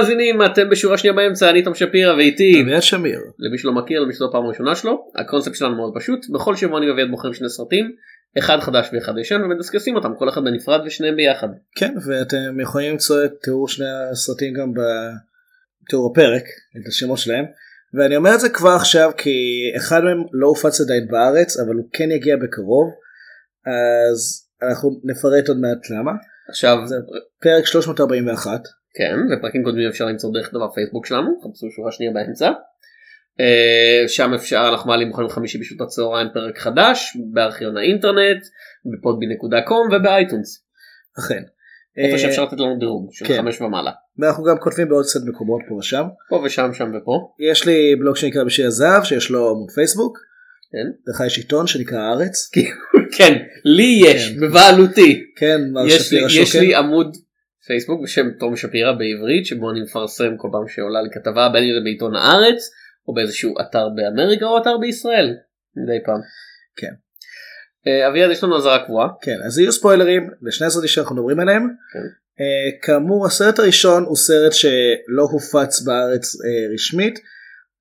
המאזינים אתם בשורה שנייה באמצע אני תום שפירא ואיתי אביעד שמיר. למי שלא מכיר למי שזו הפעם הראשונה שלו הקונספט שלנו מאוד פשוט בכל שבוע אני ואביעד בוחרים שני סרטים אחד חדש ואחד ישן ומדסקסים אותם כל אחד בנפרד ושניהם ביחד. כן ואתם יכולים למצוא את תיאור שני הסרטים גם בתיאור הפרק את השמות שלהם ואני אומר את זה כבר עכשיו כי אחד מהם לא הופץ עדיין בארץ אבל הוא כן יגיע בקרוב אז אנחנו נפרט עוד מעט למה. עכשיו זה פרק 341 כן ופרקים קודמים אפשר למצוא דרך דבר פייסבוק שלנו חפשו שורה שנייה באמצע. אה, שם אפשר אנחנו מעלים בכל חמישי בשעות הצהריים פרק חדש בארכיון האינטרנט בפודבי.קום ובאייטונס אכן. איפה אה, שאפשר לתת לנו דירוג של כן. חמש ומעלה ואנחנו גם כותבים בעוד קצת מקומות פה ושם. פה ושם שם ופה יש לי בלוג שנקרא בשיר הזהב שיש לו עמוד פייסבוק. כן. לך יש עיתון שנקרא הארץ. כן לי יש כן. בבעלותי כן מר יש שפירא יש שוקן. לי עמוד פייסבוק בשם תום שפירא בעברית שבו אני מפרסם כל פעם שעולה לי כתבה בין אם זה בעיתון הארץ או באיזשהו אתר באמריקה או אתר בישראל מדי פעם. כן. אה, אביעד יש לנו אזהרה קבועה. כן אז יהיו ספוילרים לשני הסרטים שאנחנו מדברים עליהם. כן. אה, כאמור הסרט הראשון הוא סרט שלא הופץ בארץ אה, רשמית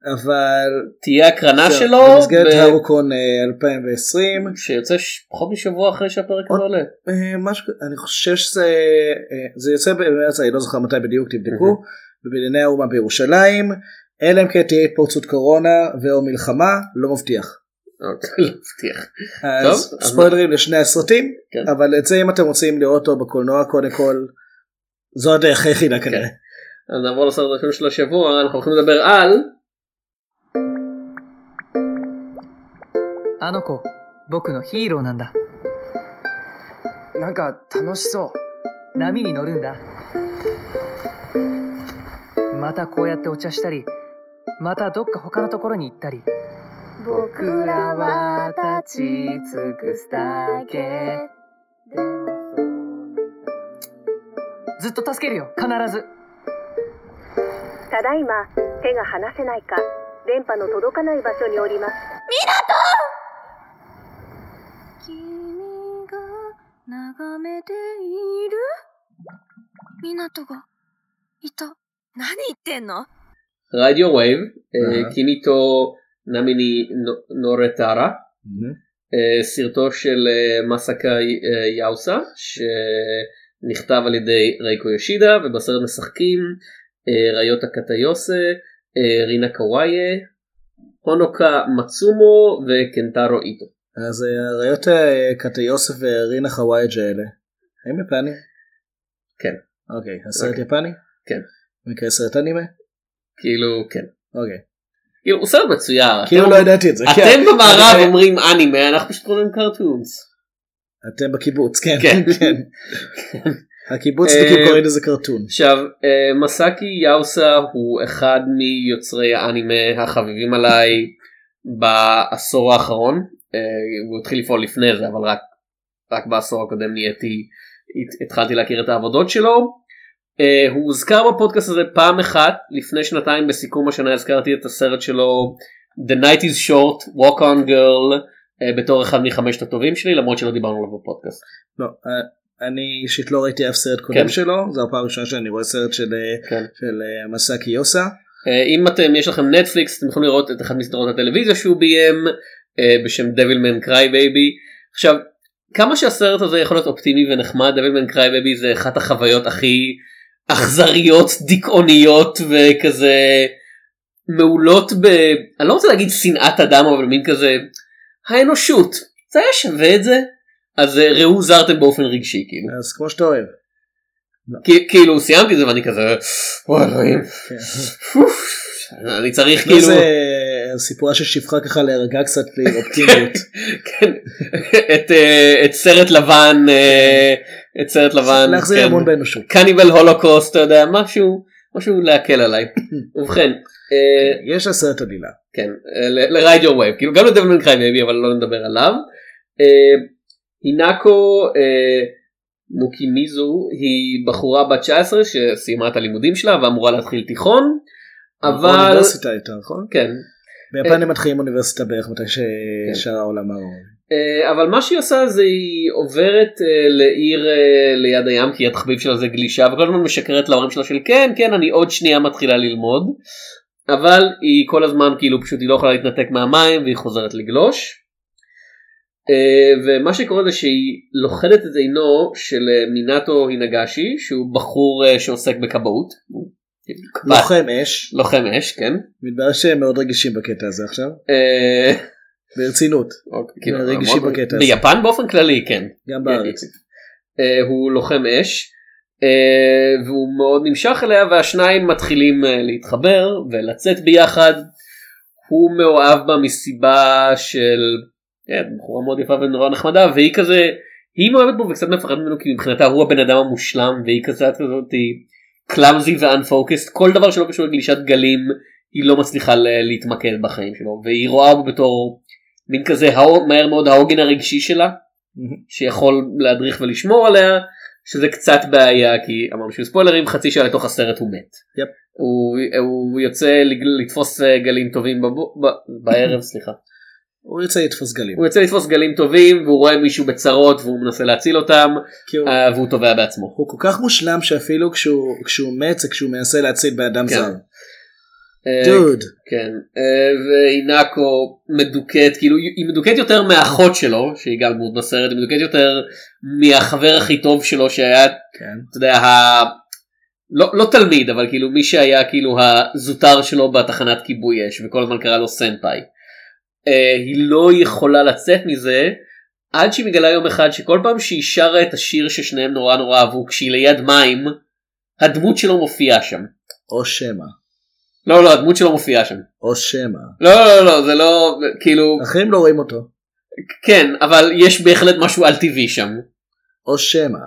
אבל תהיה הקרנה שלו במסגרת ב- הרוקון אה, 2020 שיוצא ש- פחות משבוע אחרי שהפרק הזה עולה. אה, משהו אני חושב שזה אה, זה יוצא במרץ אני לא זוכר מתי בדיוק תבדקו בבנייני האומה בירושלים אלא אם כן תהיה התפרצות קורונה ואו מלחמה לא מבטיח. אוקיי, לא. אז ספוילרים לשני הסרטים כן. אבל את זה אם אתם רוצים לראות אותו בקולנוע קודם כל זו הדרך היחידה כנראה. אז נעבור לסרט הראשון של השבוע אנחנו הולכים לדבר על あの子、僕のヒーローなんだ。なんか楽しそ波に乗るんだ。またこうやってお茶したり、またどっか他のところに行ったり。僕らは立ち尽くすだけ。ずっと助けるよ、必ず。ただいま手が離せないか電波の届かない場所におります君が眺めている港がいた。何言ってんの רדיו וייב אהה. קיניטו נמיני נו- נורטרה מהמם. אה, סרטו של אה, מסקה אה, יאוסה שנכתב על ידי רייקו יושידה ובסרט משחקים אה, ראיות הקטאיוסה, אה, רינה קוואיה, הונוקה מצומו וקנטרו איטו. אז אה, הראיות אה, קטה יוסף ורינה חוואג' האלה. הם יפנים? כן. אוקיי הסרט אוקיי. יפני? כן. במקרה סרט אנימה? כאילו כן. אוקיי. כאילו הוא סרט מצויר. כאילו לא ידעתי את זה. כן. אתם במערב אה, אומרים אנימה אנחנו פשוט קוראים קרטונס. אתם בקיבוץ כן. כן. כן. הקיבוצניקים אה, קוראים לזה קרטון. עכשיו אה, מסאקי יאוסה הוא אחד מיוצרי האנימה החביבים עליי בעשור האחרון אה, הוא התחיל לפעול לפני זה אבל רק, רק בעשור הקודם נהייתי הת- התחלתי להכיר את העבודות שלו. אה, הוא הוזכר בפודקאסט הזה פעם אחת לפני שנתיים בסיכום השנה הזכרתי את הסרט שלו The Night is Short Walk on Girl אה, בתור אחד מחמשת הטובים שלי למרות שלא דיברנו עליו בפודקאסט. לא. אה, אני אישית לא ראיתי אף סרט כן. קודם שלו זו הפעם הראשונה שאני רואה סרט של אה, כן. של אה, מסאקי יואסה. אה, אם אתם יש לכם נטפליקס אתם יכולים לראות את אחת מסדרות הטלוויזיה שהוא ביים אה, בשם Devilman Crybaby. עכשיו כמה שהסרט הזה יכול להיות אופטימי ונחמד Devilman Crybaby זה אחת החוויות הכי אכזריות דיכאוניות וכזה מעולות ב... אני לא רוצה להגיד שנאת אדם אבל מין כזה האנושות זה היה שווה את זה אז אה, ראו זרתם באופן רגשי כאילו אז כמו שאתה אוהב. כאילו סיימתי את זה ואני כזה וואי אלוהים כן. אני צריך כאילו זה סיפורה של שפחה ככה להירגע קצת לאופטימיות. כן, את, אה, את סרט לבן אה, את סרט לבן. להחזיר כן. אמון באנושות. קניבל הולוקוסט אתה יודע משהו משהו להקל עליי. ובכן אה, יש לסרט עלילה. כן ל-ride your wave כאילו גם ל Devilman Crybaby אבל לא נדבר עליו. אה, מוקאימיזו היא בחורה בת 19 שסיימה את הלימודים שלה ואמורה להתחיל תיכון. אבל אוניברסיטה יותר נכון? כן ביפן הם מתחילים אוניברסיטה בערך מתי כן. ששאר העולם הרוב. אה, אבל מה שהיא עושה זה היא עוברת אה, לעיר אה, ליד הים כי התחביב שלה זה גלישה וכל הזמן משקרת להורים שלה של כן כן אני עוד שנייה מתחילה ללמוד. אבל היא כל הזמן כאילו פשוט היא לא יכולה להתנתק מהמים והיא חוזרת לגלוש. אה, ומה שקורה זה שהיא לוכדת את עינו של אה, מינטו הינגשי שהוא בחור אה, שעוסק בכבאות. לוחם אש. לוחם אש כן. מתברר שהם מאוד רגישים בקטע הזה עכשיו. אה, ברצינות. אוקיי, כאילו, רגישים בקטע הזה. ביפן באופן כללי כן. גם בארץ. אה, הוא לוחם אש אה, והוא מאוד נמשך אליה והשניים מתחילים אה, להתחבר ולצאת ביחד. הוא מאוהב בה מסיבה של כן, בחורה מאוד יפה ונורא נחמדה והיא כזה היא מאוהבת בו וקצת מפחדת ממנו כי מבחינתה הוא הבן אדם המושלם והיא קצת כזאת קלאמזי ואנפוקסט כל דבר שלא קשור לגלישת גלים היא לא מצליחה להתמקד בחיים שלו והיא רואה בו בתור מין כזה מהר מאוד העוגן הרגשי שלה שיכול להדריך ולשמור עליה שזה קצת בעיה כי אמרנו שהוא ספוילרים חצי שעה לתוך הסרט הוא מת. יפ. הוא, הוא יוצא לתפוס אה, גלים טובים בבו, ב, בערב סליחה. הוא ירצה לתפוס גלים. הוא יוצא לתפוס גלים טובים והוא רואה מישהו בצרות והוא מנסה להציל אותם הוא- אה, והוא טובע בעצמו. הוא כל כך מושלם שאפילו כשהוא כשהוא מת זה כשהוא מנסה להציל בן אדם כן. זר. אה, דוד. כן, אה, ואינקו מדוכאת, כאילו היא מדוכאת יותר מהאחות שלו, שהיא גם דמות בסרט, היא מדוכאת יותר מהחבר הכי טוב שלו שהיה, כן. אתה יודע, ה... לא, לא תלמיד, אבל כאילו מי שהיה כאילו הזוטר שלו בתחנת כיבוי אש, וכל הזמן קרא לו סנפאי. אה, היא לא יכולה לצאת מזה, עד שהיא מגלה יום אחד שכל פעם שהיא שרה את השיר ששניהם נורא נורא אהבו, כשהיא ליד מים, הדמות שלו מופיעה שם. או שמא. לא, לא, הדמות שלו מופיעה שם. או שמא. לא לא לא זה לא כאילו אחרים לא רואים אותו. כן אבל יש בהחלט משהו על טבעי שם. או שמא.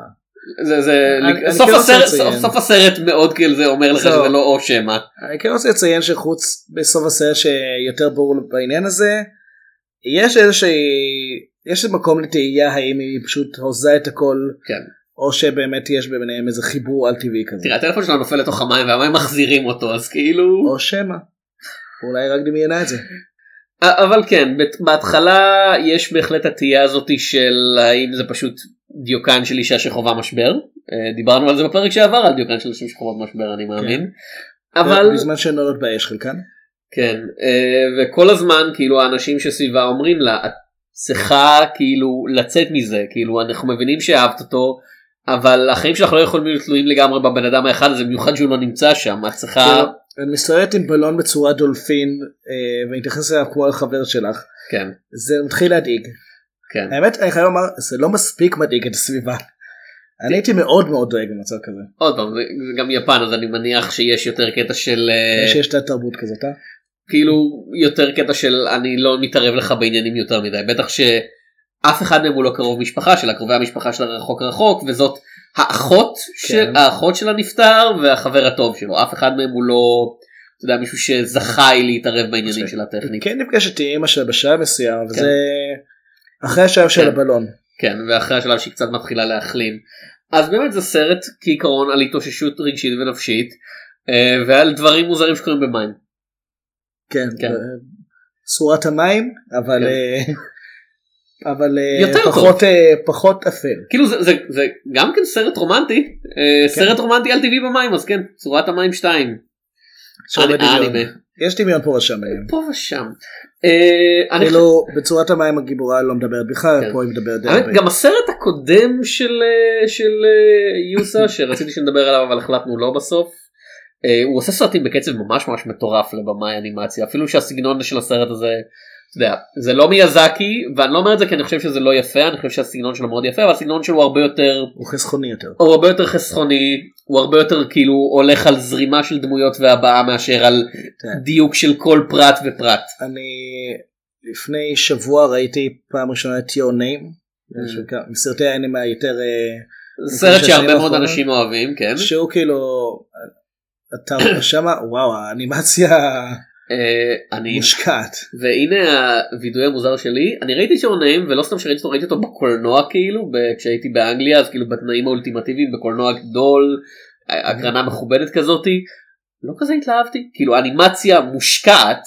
זה זה אני- אני סוף כן רוצה הסרט. סוף, סוף הסרט מאוד כאילו זה אומר לך. שזה לא או שמא. אני כן רוצה לציין שחוץ בסוף הסרט שיותר ברור בעניין הזה יש איזושהי יש מקום לתהייה האם היא פשוט הוזה את הכל כן. או שבאמת יש ביניהם איזה חיבור על טבעי כזה תראה הטלפון שלו נופל לתוך המים והמים מחזירים אותו אז כאילו או שמא. אולי רק דמיינה את זה. אבל כן בהתחלה יש בהחלט התהייה הזאתי של האם זה פשוט דיוקן של אישה שחווה משבר אה, דיברנו על זה בפרק שעבר על דיוקן של נשים שחוות משבר אני מאמין. אבל בזמן שהן נולדות באש חלקן. כן, אה, וכל הזמן כאילו האנשים שסביבה אומרים לה את צריכה כאילו לצאת מזה, כאילו אנחנו מבינים שאהבת אותו, אבל החיים שלך לא יכולים להיות תלויים לגמרי בבן אדם האחד הזה, במיוחד שהוא לא נמצא שם, את צריכה, כאילו, אני מסתובבת עם בלון בצורה דולפין אה, ואני מתייחס אליו כמו לחבר שלך כן, זה מתחיל להדאיג. כן, האמת אני חייב לומר זה לא מספיק מדאיג את הסביבה. אני הייתי מאוד מאוד דואג במצב כזה. עוד פעם, זה, גם יפן אז אני מניח שיש יותר קטע של, אה, שיש את התרבות כזאת. אה? כאילו יותר קטע של אני לא מתערב לך בעניינים יותר מדי, בטח שאף אחד מהם הוא לא קרוב משפחה שלה, קרובי המשפחה שלה רחוק רחוק, וזאת האחות, של, כן. האחות שלה נפטר והחבר הטוב שלו, אף אחד מהם הוא לא, אתה יודע, מישהו שזכאי להתערב בעניינים שלה טכנית. כן נפגשת עם אמא שלה בשלב מסוים כן. וזה אחרי השלב של כן. הבלון. כן, ואחרי השלב שהיא קצת מתחילה להחלים. אז באמת זה סרט כעיקרון על התאוששות רגשית ונפשית, אה, ועל דברים מוזרים שקורים במים. כן. כן. אה, צורת המים אבל כן. אה, אבל יותר טוב. פחות פחות אפל. כאילו זה, זה, זה גם כן סרט רומנטי, כן. סרט רומנטי על טבעי במים, אז כן, צורת המים 2. שעומד דמיון. אנימה. יש דמיון פה ושם. פה ושם. אה, כאילו בצורת המים הגיבורה לא מדברת בכלל כן. פה היא מדברת די הרבה. גם הסרט הקודם של אה, אה, יוסה שרציתי שנדבר עליו אבל החלטנו לא בסוף. הוא עושה סרטים בקצב ממש ממש מטורף לבמאי אנימציה אפילו שהסגנון של הסרט הזה. אתה יודע, זה לא מיאזקי ואני לא אומר את זה כי אני חושב שזה לא יפה אני חושב שהסגנון שלו מאוד יפה אבל הסגנון שלו הרבה יותר הוא חסכוני יותר. הוא הרבה יותר חסכוני הוא הרבה יותר כאילו הולך על זרימה של דמויות והבעה מאשר על כן. דיוק של כל פרט ופרט. אני לפני שבוע ראיתי פעם ראשונה את your name Mm. מסרטי האנימה היותר אה, סרט שהרבה מאוד. אנשים אוהבים כן שהוא כאילו אתה שמה וואו האנימציה אני מושקעת. והנה הווידוי המוזר שלי אני ראיתי שעון נעים ולא סתם שראיתי אותו ראיתי אותו בקולנוע כאילו כשהייתי באנגליה אז כאילו בתנאים האולטימטיביים בקולנוע גדול הקרנה מכובדת כזאתי לא כזה התלהבתי כאילו אנימציה מושקעת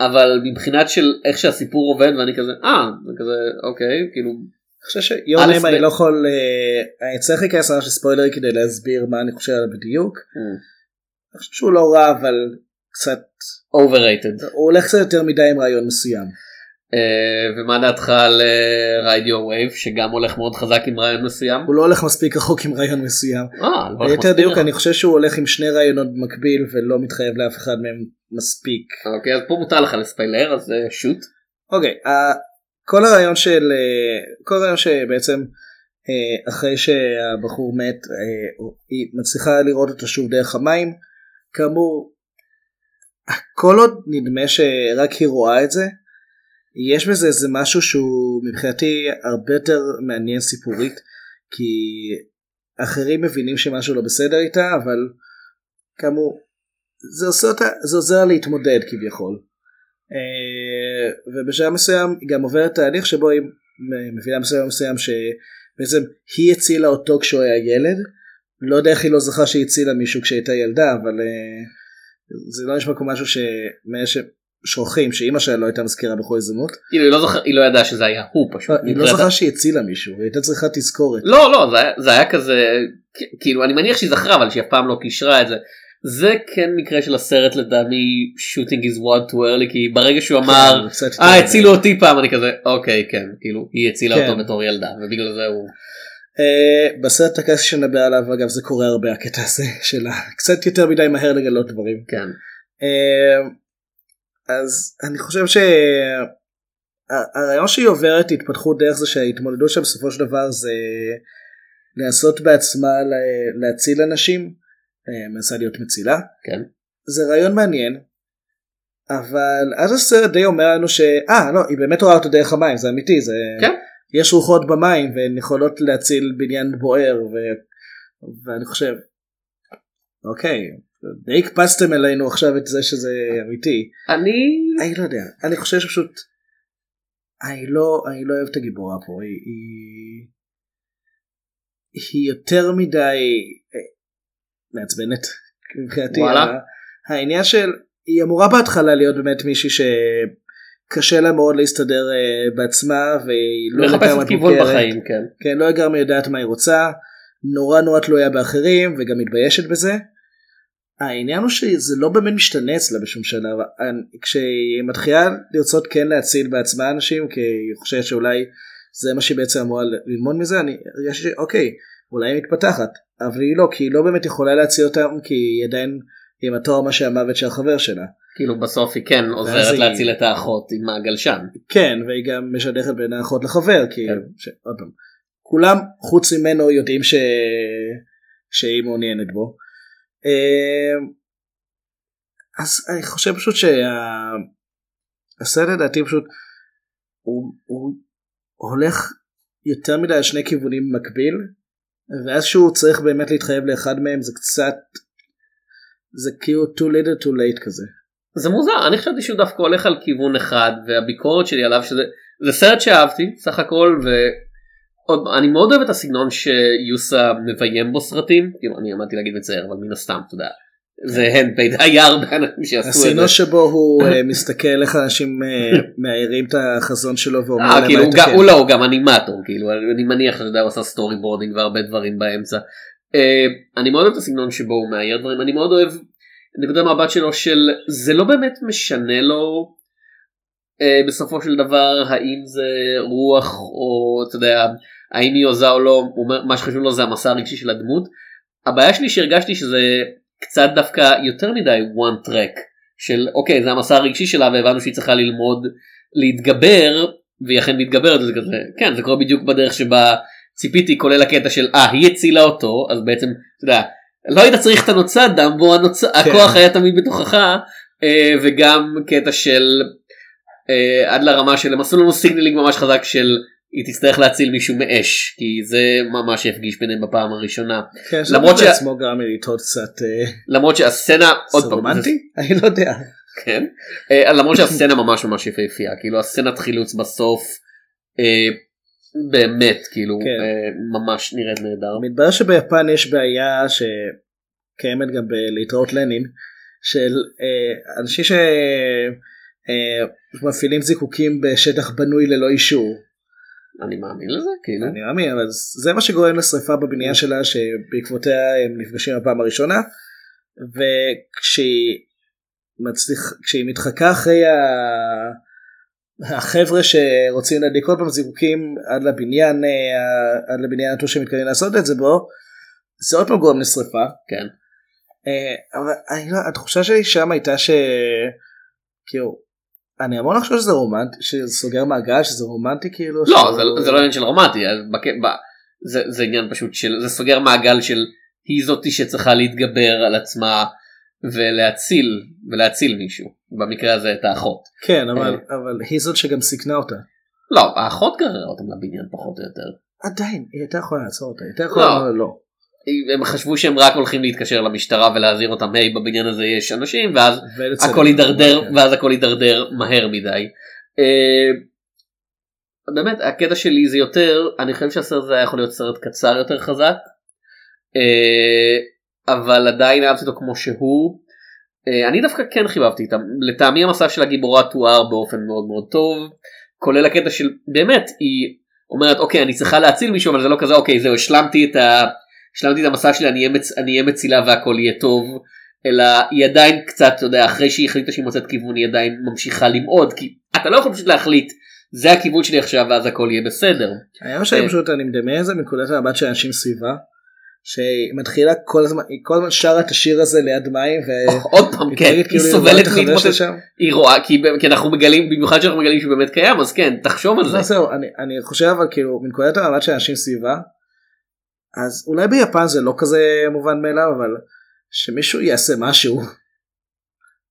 אבל מבחינת של איך שהסיפור עובד ואני כזה אה זה כזה אוקיי כאילו אני חושב נעים אני לא יכול אה, אני צריך להיכנס של ספוילר כדי להסביר מה אני חושב עליו בדיוק. אני חושב שהוא לא רע אבל קצת overrated הוא הולך קצת יותר מדי עם רעיון מסוים. אה, ומה דעתך על Ride Your Wave שגם הולך מאוד חזק עם רעיון מסוים. הוא לא הולך מספיק רחוק עם רעיון מסוים. אה, לא ליתר מספיק דיוק. אני חושב שהוא הולך עם שני רעיונות במקביל ולא מתחייב לאף אחד מהם מספיק. אוקיי אז פה מותר לך לספיילר אז אה, שוט. אוקיי, ה- כל הרעיון של אה, כל הרעיון שבעצם אה, אחרי שהבחור מת אה, היא מצליחה לראות אותו שוב דרך המים כאמור כל עוד נדמה שרק היא רואה את זה יש בזה איזה משהו שהוא מבחינתי הרבה יותר מעניין סיפורית כי אחרים מבינים שמשהו לא בסדר איתה אבל כאמור זה עושה אותה זה עוזר לה להתמודד כביכול. אה, ובשלב מסוים היא גם עוברת תהליך שבו היא מבינה בשלב מסוים שבעצם היא הצילה אותו כשהוא היה ילד. לא יודע איך היא לא זכרה שהיא הצילה מישהו כשהייתה ילדה אבל אה, זה לא נשמע כמו משהו שמאלה ששוכחים שאימא שלה לא הייתה מזכירה בכל הזדמנות. היא לא זוכר היא לא ידעה שזה היה הוא פשוט. היא לא זכרה שהיא הצילה מישהו היא הייתה צריכה תזכורת. לא לא זה היה, זה היה כזה כאילו אני מניח שהיא זכרה אבל שהיא אף פעם לא קישרה את זה. זה כן מקרה של הסרט לדעתי shooting is what to early כי ברגע שהוא אמר כן, יותר אה. הצילו אותי פעם אני כזה אוקיי כן כאילו היא הצילה כן. אותו בתור ילדה ובגלל זה הוא בסרט הקלאסי שנדבר עליו אגב זה קורה הרבה הקטע הזה של קצת יותר מדי מהר לגלות דברים. כן אה, אז אני חושב שהרעיון שהיא עוברת התפתחות דרך זה שההתמודדות שם בסופו של דבר זה לנסות בעצמה לה- להציל אנשים, אה, מנסה להיות מצילה. כן. זה רעיון מעניין. אבל אז הסרט די אומר לנו שאה לא היא באמת רואה אותו דרך המים זה אמיתי זה כן. יש רוחות במים והן יכולות להציל בניין בוער ו... ואני חושב אוקיי די הקפצתם אלינו עכשיו את זה שזה אמיתי אני אני לא יודע אני חושב שפשוט אני לא אני לא אוהב את הגיבורה פה היא היא, היא יותר מדי אה, מעצבנת מבחינתי וואלה. העניין של היא אמורה בהתחלה להיות באמת מישהי שקשה לה מאוד להסתדר אה, בעצמה והיא לא מחפשת כיוון. בחיים כן. כן, לא לגמרי יודעת מה היא רוצה, נורא נורא תלויה באחרים וגם מתביישת בזה. העניין הוא שזה לא באמת משתנה אצלה בשום שלב. כשהיא מתחילה לרצות כן להציל בעצמה אנשים, כי היא חושבת שאולי זה מה שהיא בעצם אמורה ללמוד מזה, אני הרגשתי שאוקיי, אולי היא מתפתחת, אבל היא לא, כי היא לא באמת יכולה להציל אותם, כי היא עדיין עם הטראומה של המוות של החבר שלה. כאילו בסוף היא כן עוזרת היא- להציל את האחות עם הגלשן. כן, והיא גם משדכת בין האחות לחבר, כי כן. ש... עוד פעם, כולם חוץ ממנו יודעים ש... שהיא מעוניינת בו. אה, אז אני חושב פשוט שהסרט לדעתי פשוט הוא, הוא הולך יותר מדי שני כיוונים במקביל, ואז שהוא צריך באמת להתחייב לאחד מהם זה קצת, זה כאילו too little too late כזה. זה מוזר אני חשבתי שהוא דווקא הולך על כיוון אחד והביקורת שלי עליו שזה זה סרט שאהבתי סך הכל ואני מאוד אוהב את הסגנון שיוסה מביים בו סרטים כאילו אני עמדתי להגיד מצער אבל מן הסתם אתה יודע זה הנדפייד היה הרבה אנשים שעשו את זה. הסגנון שבו הוא אה, מסתכל איך אנשים אה, מעירים את החזון שלו ואומר אה, להם כאילו מה הוא גם- לתקן. הוא לא הוא גם אנימטור כאילו אני מניח שאתה יודע הוא עשה storyboarding והרבה דברים באמצע. אני מאוד אוהב את הסגנון שבו הוא מאייר דברים אני מאוד אוהב נקודת המבט שלו של זה לא באמת משנה לו אה, בסופו של דבר האם זה רוח או אתה יודע האם היא הוזה או לא אומר, מה שחשוב לו זה המסע הרגשי של הדמות. הבעיה שלי שהרגשתי שזה קצת דווקא יותר מדי one track של אוקיי זה המסע הרגשי שלה והבנו שהיא צריכה ללמוד להתגבר והיא אכן מתגברת וזה כזה כן זה קורה בדיוק בדרך שבה ציפיתי כולל הקטע של אה היא הצילה אותו אז בעצם אתה יודע לא היית צריך את הנוצה דמבו הנוצ... הכוח היה תמיד בתוכך אה, וגם קטע של אה, עד לרמה של הם עשו לנו signaling ממש חזק של היא תצטרך להציל מישהו מאש כי זה ממש יפגיש ביניהם בפעם הראשונה כן, למרות שזה שה- עצמו גרם לי לטעות קצת אה, למרות שהסצנה עוד פעם, רומנטי? אני לא יודע. כן למרות שהסצנה ממש ממש יפהפייה כאילו הסצנת חילוץ בסוף באמת כאילו כן. אה, ממש נראית נהדר מתברר שביפן יש בעיה שקיימת גם בלהתראות לנין של אה, אנשים שמפעילים זיקוקים בשטח בנוי ללא אישור. אני מאמין לזה כאילו אני מאמין אבל זה מה שגורם לשריפה בבניין שלה שבעקבותיה הם נפגשים בפעם הראשונה וכשהיא מצליח כשהיא מתחקה אחרי ה... החבר'ה שרוצים להדליק עוד פעם זיקוקים עד לבניין אה, עד לבניין הנטוש שהם מתכוונים לעשות את זה בו זה עוד פעם גורם לשריפה כן אה, אבל אני לא, התחושה שלי שם הייתה ש... כאילו, אני אמור לחשוב שזה רומנטי, שזה סוגר מעגל, שזה רומנטי כאילו. לא שהוא- זה, זה לא עניין של רומנטי בק... ב... זה, זה עניין פשוט של זה סוגר מעגל של היא זאתי שצריכה להתגבר על עצמה ולהציל ולהציל מישהו במקרה הזה את האחות כן, אבל, אה. אבל היא זאת שגם סיכנה אותה. לא האחות גררה אותם לבניין פחות או יותר עדיין, היא הייתה יכולה לעצור אותה, היא הייתה יכולה לא. לומר לה לא. הם חשבו שהם רק הולכים להתקשר למשטרה ולהזהיר אותם היי בבניין הזה יש אנשים ואז הכל יידרדר כן. ואז הכל יידרדר מהר מדי. אה, באמת הקטע שלי זה יותר אני חושב שהסרט הזה היה יכול להיות סרט קצר יותר חזק אה, אבל עדיין אהבתי אותו כמו שהוא. אה, אני דווקא כן חיבבתי איתם לטעמי המסע של הגיבורה תואר באופן מאוד מאוד טוב כולל הקטע של באמת היא אומרת אוקיי אני צריכה להציל מישהו אבל זה לא כזה אוקיי זהו השלמתי את ה... השלמתי את המסע שלי אני אהיה, מצ... אני אהיה מצילה והכל יהיה טוב אלא היא עדיין קצת אתה יודע אחרי שהיא החליטה שהיא מוצאת כיוון היא עדיין ממשיכה למעוד כי אתה לא יכול פשוט להחליט זה הכיוון שלי עכשיו ואז הכל יהיה בסדר. היה שאני אה. פשוט אני מדמיין את זה מנקודת המבט של אנשים סביבה. שהיא מתחילה כל הזמן, היא כל הזמן שרה את השיר הזה ליד מים עוד פעם כן היא כאילו סובלת שם. היא רואה כי, אנחנו מגלים במיוחד שאנחנו מגלים שהוא באמת קיים אז כן תחשוב על זה. זהו אני, חושב אבל כאילו מנקודת המבט של אנשים סביבה אז אולי ביפן זה לא כזה מובן מאליו אבל שמישהו יעשה משהו.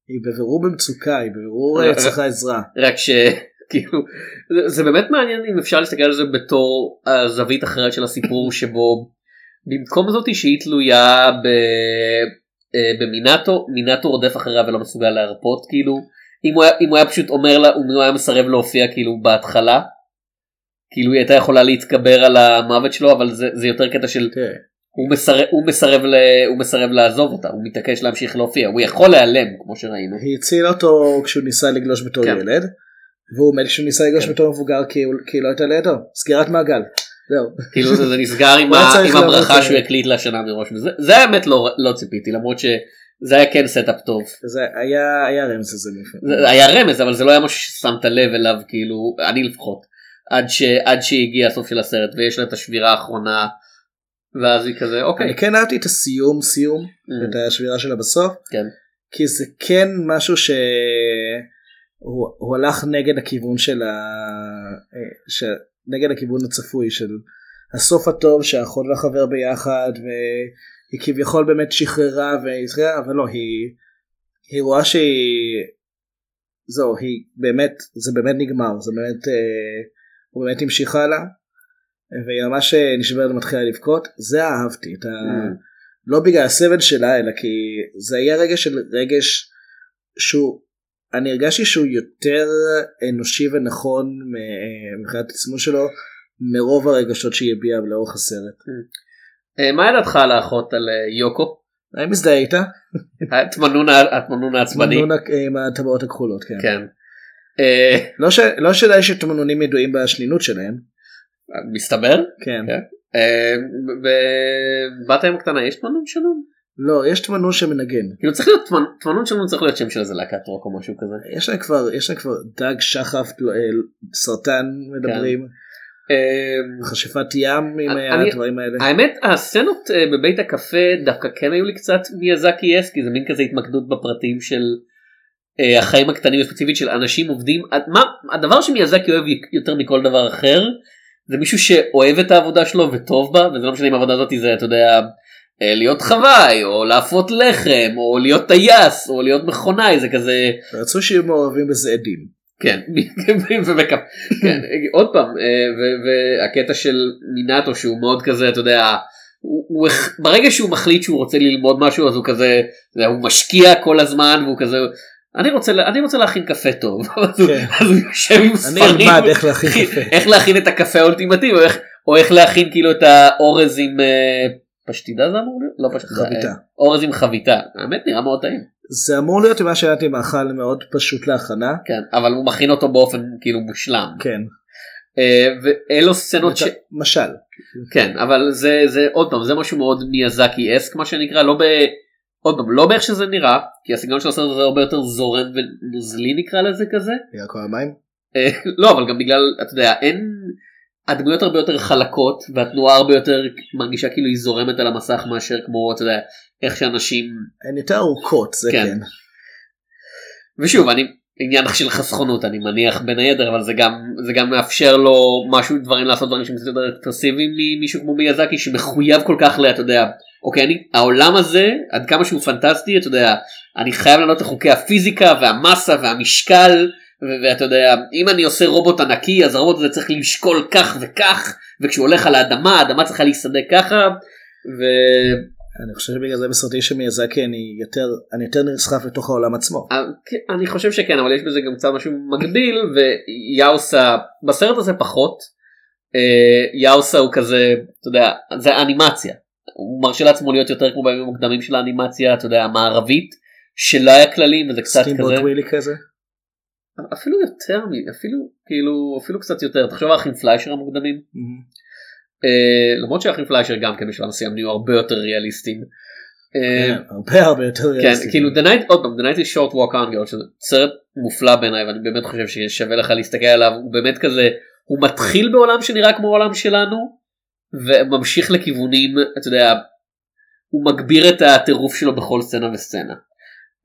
היא בבירור במצוקה היא בבירור אה, צריכה עזרה. רק שכאילו זה, זה באמת מעניין אם אפשר להסתכל על זה בתור הזווית אחרת של הסיפור שבו במקום זאתי שהיא תלויה ב, אה, במינטו מינטו רודף אחריה ולא מסוגל להרפות כאילו אם הוא, היה, אם הוא היה פשוט אומר לה אם הוא היה מסרב להופיע כאילו בהתחלה כאילו היא הייתה יכולה להתגבר על המוות שלו אבל זה, זה יותר קטע של תראה, הוא מסרב, הוא, מסרב ל, הוא מסרב לעזוב אותה הוא מתעקש להמשיך להופיע הוא יכול להיעלם כמו שראינו היא הצילה אותו כשהוא ניסה לגלוש בתור כן. ילד והוא מת כשהוא ניסה לגלוש כן. בתור מבוגר כי כי לא הייתה לידו סגירת מעגל. כאילו זה, נסגר עם, הוא לעבוד, הברכה אה, שהוא הקליט לה שנה מראש זה האמת לא, לא ציפיתי למרות שזה היה כן setup טוב זה היה היה רמז לזה. זה היה רמז אבל זה לא היה משהו ששמת לב אליו כאילו אני לפחות עד, ש, שהגיע הסוף של הסרט ויש לה את השבירה האחרונה ואז היא כזה אוקיי אני כן אהבתי את הסיום סיום Mm. את השבירה שלה בסוף כן. כי זה כן משהו שהוא הוא הלך נגד הכיוון של ה... ש... נגד הכיוון הצפוי של הסוף הטוב שהאחות והחבר ביחד והיא כביכול באמת שחררה והיא אבל לא היא היא רואה שהיא זהו היא באמת זה באמת נגמר זה באמת אה, הוא באמת המשיך הלאה והיא ממש אה, נשברת ומתחילה לבכות זה אהבתי את ה... Mm. לא בגלל הסבל שלה אלא כי זה היה רגש של רגש שהוא אני הרגשתי שהוא יותר אנושי ונכון מבחינת עצמו שלו מרוב הרגשות שהיא הביעה לאורך הסרט. אה, מה לדעתך על האחות על אה, יוקו? אני מזדהה איתה. התמנון העצבני עם הטבעות הכחולות כן. כן. אה, לא לא שדי שתמנונים ידועים בשנינות שלהם. מסתבר כן. כן. אה, בבת הים הקטנה יש תמנון שנון? לא יש תמנון שמנגן. כאילו צריך להיות תמנ- תמנון שנון צריך להיות שם של איזה להקת רוק או משהו כזה. יש להם כבר יש להם כבר דג שחף אה, סרטן מדברים אה, חשיפת ים עם הדברים האלה. האמת הסצנות אה, בבית הקפה דווקא כן היו לי קצת מיאזקי כי זה מין כזה התמקדות בפרטים של אה, החיים הקטנים וספציפית של אנשים עובדים מה הדבר שמיאזקי אוהב יותר מכל דבר אחר זה מישהו שאוהב את העבודה שלו וטוב בה וזה לא משנה אם העבודה הזאת זה אתה יודע להיות חוואי או להפות לחם או להיות טייס או להיות מכונאי זה כזה רצו שיהיו מעורבים בזה עדים. כן. כן, עוד פעם, אה, והקטע של מינטו שהוא מאוד כזה, אתה יודע, הוא, הוא, ברגע שהוא מחליט שהוא רוצה ללמוד משהו אז הוא כזה, הוא משקיע כל הזמן והוא כזה, אני רוצה, אני רוצה להכין קפה טוב, אז הוא- כן. אז הוא יושב עם אני ספרים, אלמד איך להכין קפה. איך להכין את הקפה האולטימטיבי, או איך, או איך להכין כאילו את האורז עם אה, פשטידה זה אמור להיות? לא פשטידה, חביתה. אה, אורז עם חביתה, האמת נראה מאוד טעים. זה אמור להיות מה שהבנתי מאכל מאוד פשוט להכנה. כן, אבל הוא מכין אותו באופן כאילו מושלם. כן. אה, ואלו סצנות ש... משל. כן, אבל זה, זה עוד פעם, זה משהו מאוד מיאזקי אסק מה שנקרא, לא ב... עוד פעם, לא באיך שזה נראה, כי הסגנון של הסרט הזה הרבה יותר זורם ונוזלי נקרא לזה כזה. נראה כל המים. אה, לא, אבל גם בגלל, אתה יודע, אין... הדמויות הרבה יותר חלקות והתנועה הרבה יותר מרגישה כאילו היא זורמת על המסך מאשר כמו, אתה יודע, איך שאנשים... הן יותר ארוכות זה כן. כן. ושוב, אני... עניין של חסכונות אני מניח בין היתר אבל זה גם זה גם מאפשר לו משהו דברים לעשות דברים שהם קצת יותר אקספרסיביים ממישהו כמו מיאזקי שמחויב כל כך ל... אתה יודע אוקיי אני העולם הזה עד כמה שהוא פנטסטי אתה יודע אני חייב לענות לחוקי הפיזיקה והמסה והמשקל ואתה יודע אם אני עושה רובוט ענקי אז הרובוט הזה צריך לשקול כך וכך וכשהוא הולך על האדמה האדמה צריכה להיסדק ככה. ו... אני חושב שבגלל זה בסרטים של מיאזקי אני יותר אני יותר נסחף לתוך העולם עצמו. אה, כן, אני חושב שכן אבל יש בזה גם קצת משהו מגביל ויאוסה בסרט הזה פחות אה, יאוסה הוא כזה אתה יודע זה אנימציה הוא מרשה לעצמו להיות יותר כמו בימים המוקדמים של האנימציה אתה יודע המערבית שלא היה כללים וזה קצת כזה. אפילו יותר אפילו כאילו אפילו קצת יותר תחשוב על האחים פליישר המוקדמים אה, למרות שהאחים פליישר גם כן בשלב מסוים נהיו הרבה יותר ריאליסטים. אה, כן, הרבה הרבה יותר כן, ריאליסטי. כאילו The Night, עוד פעם, The Night is Short Walk on Girl, שזה סרט מופלא בעיניי ואני באמת חושב ששווה לך להסתכל עליו, הוא באמת כזה, הוא מתחיל בעולם שנראה כמו העולם שלנו, וממשיך לכיוונים, אתה יודע, הוא מגביר את הטירוף שלו בכל סצנה וסצנה.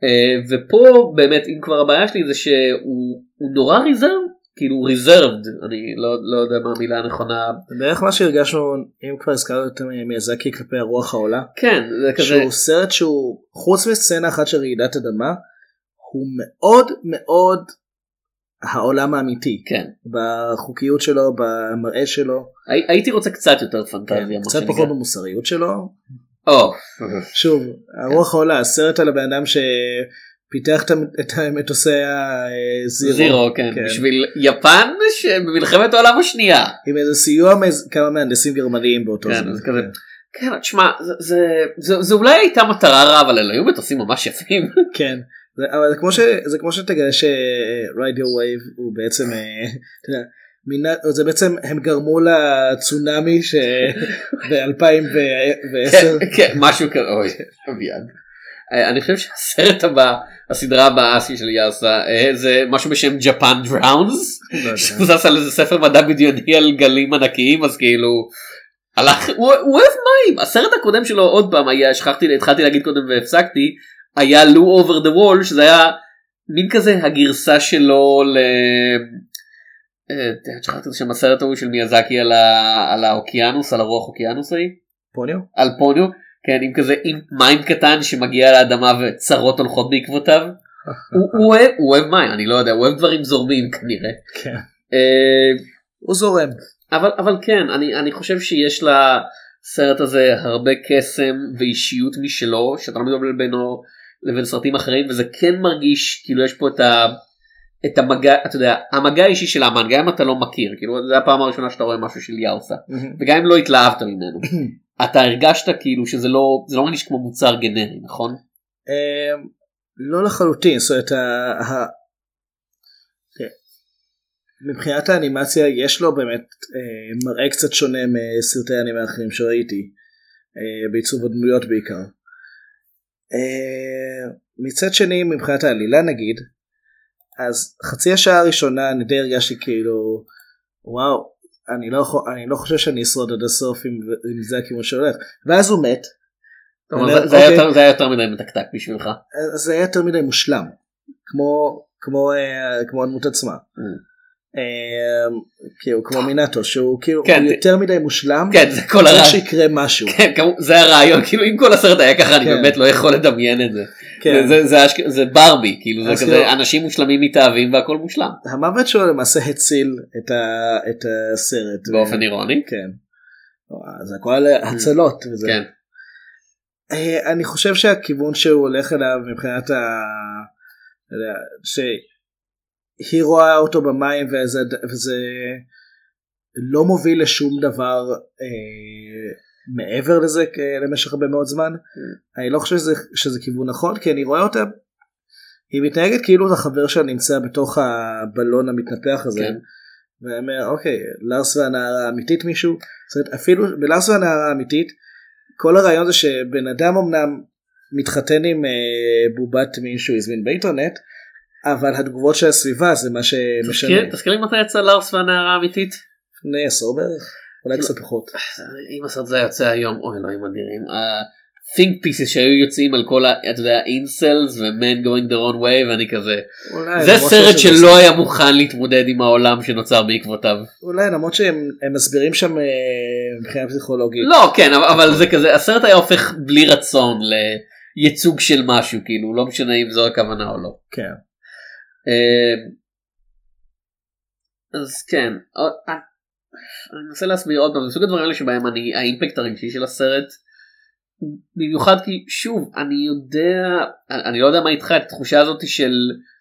אה, ופה באמת, אם כבר הבעיה שלי זה שהוא הוא נורא ריזרב, כאילו ריזרבד, אני לא, לא יודע מה המילה הנכונה, בערך מה שהרגשנו אם כבר הזכרנו את מיאזקי כלפי הרוח העולה. כן, זה כזה, שהוא סרט שהוא חוץ מסצנה אחת של רעידת אדמה הוא מאוד מאוד העולם האמיתי כן, בחוקיות שלו במראה שלו הי- הייתי רוצה קצת יותר פנטזיה, כן, קצת. פחות במוסריות שלו או, שוב הרוח העולה הסרט על הבן אדם שפיתח את המ- את מטוסי הזירו זירו, כן, כן. בשביל יפן שבמלחמת העולם השנייה. עם איזה סיוע מכמה מהנדסים גרמניים באותו כן, זמן. זה כזה. כן, תשמע, זה, זה, זה, זה אולי הייתה מטרה רע, אבל אלה היו מטוסים ממש יפים. כן, זה, אבל זה כמו, ש, זה כמו שתגלה ש Ride Your Wave הוא בעצם, אה, אתה יודע, זה בעצם הם גרמו לצונאמי ב-2010. כן, כן, משהו כזה, אוי, אביעד. אה, אני חושב שהסרט הבא, הסדרה הבאה של יואסה, אה, זה משהו בשם Japan Drowns, שמבוסס על איזה ספר מדע בדיוני על גלים ענקיים, אז כאילו, הלך, הוא אוהב מים, הסרט הקודם שלו עוד פעם היה, שכחתי, התחלתי להגיד קודם והפסקתי, היה לו Lu Over the Wall, שזה היה מין כזה הגרסה שלו ל... אה, שכחתי את שם הסרט ההוא של מיאזקי על ה- על האוקיינוס, על הרוח אוקיינוס ההיא. פוניו? על פוניו, כן, עם כזה עם מים קטן שמגיע לאדמה וצרות הולכות בעקבותיו. הוא, הוא, אוהב, הוא אוהב מים, אני לא יודע, הוא אוהב דברים זורמים כנראה. כן. אה, הוא זורם. אבל, אבל כן, אני, אני חושב שיש לסרט הזה הרבה קסם ואישיות משלו, שאתה לא מדבר בינו לבין סרטים אחרים, וזה כן מרגיש כאילו יש פה את ה... את המגע, אתה יודע, המגע האישי של האמן, גם אם אתה לא מכיר, כאילו זה הפעם הראשונה שאתה רואה משהו של יאוסה, וגם אם לא התלהבת ממנו, אתה הרגשת כאילו שזה לא, זה לא מרגיש כמו מוצר גנרי, נכון? אמ, לא לחלוטין, זאת אומרת, מבחינת האנימציה יש לו באמת אה, מראה קצת שונה מסרטי האנימה האחרים שראיתי, אה, בעיצוב הדמויות בעיקר. אה, מצד שני מבחינת העלילה נגיד, אז חצי השעה הראשונה אני די הרגשתי כאילו וואו אני לא, יכול- אני לא חושב שאני אשרוד עד הסוף אם, אם זה הכיוון שהולך ואז הוא מת אני זה, זה, היה אוקיי. יותר, זה היה יותר מדי מתקתק בשבילך. זה היה יותר מדי מושלם כמו כמו אה, כמו הדמות עצמה. Mm. אה, כאילו כמו מינטו שהוא כאילו כן, הוא יותר מדי מושלם. כן זה כל הרעיון. שיקרה משהו. כן, כמו- זה הרעיון כאילו אם כל הסרט היה ככה אני כן. באמת לא יכול לדמיין את זה. כן. זה, זה, אשכ- זה ברבי כאילו זה כזה כאילו- אנשים מושלמים מתאהבים והכל מושלם המוות שלו למעשה הציל את, ה, את הסרט. באופן אירוני. כן. זה הכל הצלות. וזה. כן. אה, אני חושב שהכיוון שהוא הולך אליו מבחינת ה... יודע, שהיא רואה אותו במים וזה, וזה לא מוביל לשום דבר אה, מעבר לזה למשך הרבה מאוד זמן. אני לא חושב שזה, שזה כיוון נכון כי אני רואה אותה היא מתנהגת כאילו החבר שלה נמצא בתוך הבלון המתנפח הזה. כן. ואני אומר אוקיי לארס והנערה האמיתית מישהו זאת אומרת, אפילו בלארס והנערה האמיתית כל הרעיון זה שבן אדם אמנם מתחתן עם אה, בובת מין שהוא הזמין באינטרנט אבל התגובות של הסביבה זה מה שמשנה תזכיר לי מתי יצא לארס והנערה האמיתית? לפני עשור בערך אולי קצת פחות אם הסרט זה היה יוצא היום אוי אלוהים אדירים. think pieces שהיו יוצאים על כל ה... אתה יודע אינסלס ו-men going the wrong way ואני כזה אולי, זה סרט שזה- שלא היה מוכן להתמודד עם העולם שנוצר בעקבותיו. אולי למרות שהם הם מסבירים שם אה, מבחינה פסיכולוגית לא כן אבל- זה כזה הסרט היה הופך בלי רצון לייצוג של משהו כאילו לא משנה אם זו הכוונה או לא. כן אה, אז כן אה, אני מנסה להסביר עוד פעם זה סוג הדברים האלה שבהם אני האימפקט הרגשי של הסרט במיוחד כי שוב אני יודע אני לא יודע מה איתך את התחושה הזאת של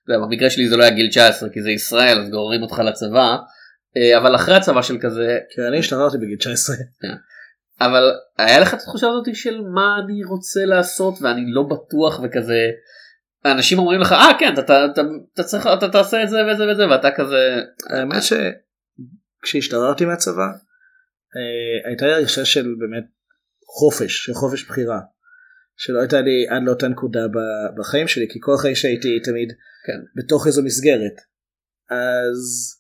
במקרה שלי זה לא היה גיל 19 כי זה ישראל אז גוררים אותך לצבא אה, אבל אחרי הצבא של כזה כי אני השתחררתי בגיל 19 אבל היה לך את התחושה הזאת של מה אני רוצה לעשות ואני לא בטוח וכזה אנשים אומרים לך אה כן אתה, אתה, אתה, אתה צריך אתה תעשה את זה וזה וזה ואתה כזה האמת שכשהשתחררתי מהצבא אה, הייתה לי הרגשה של באמת חופש של חופש בחירה שלא הייתה לי עד לאותה נקודה בחיים שלי כי כל החיים שהייתי תמיד כן. בתוך איזו מסגרת אז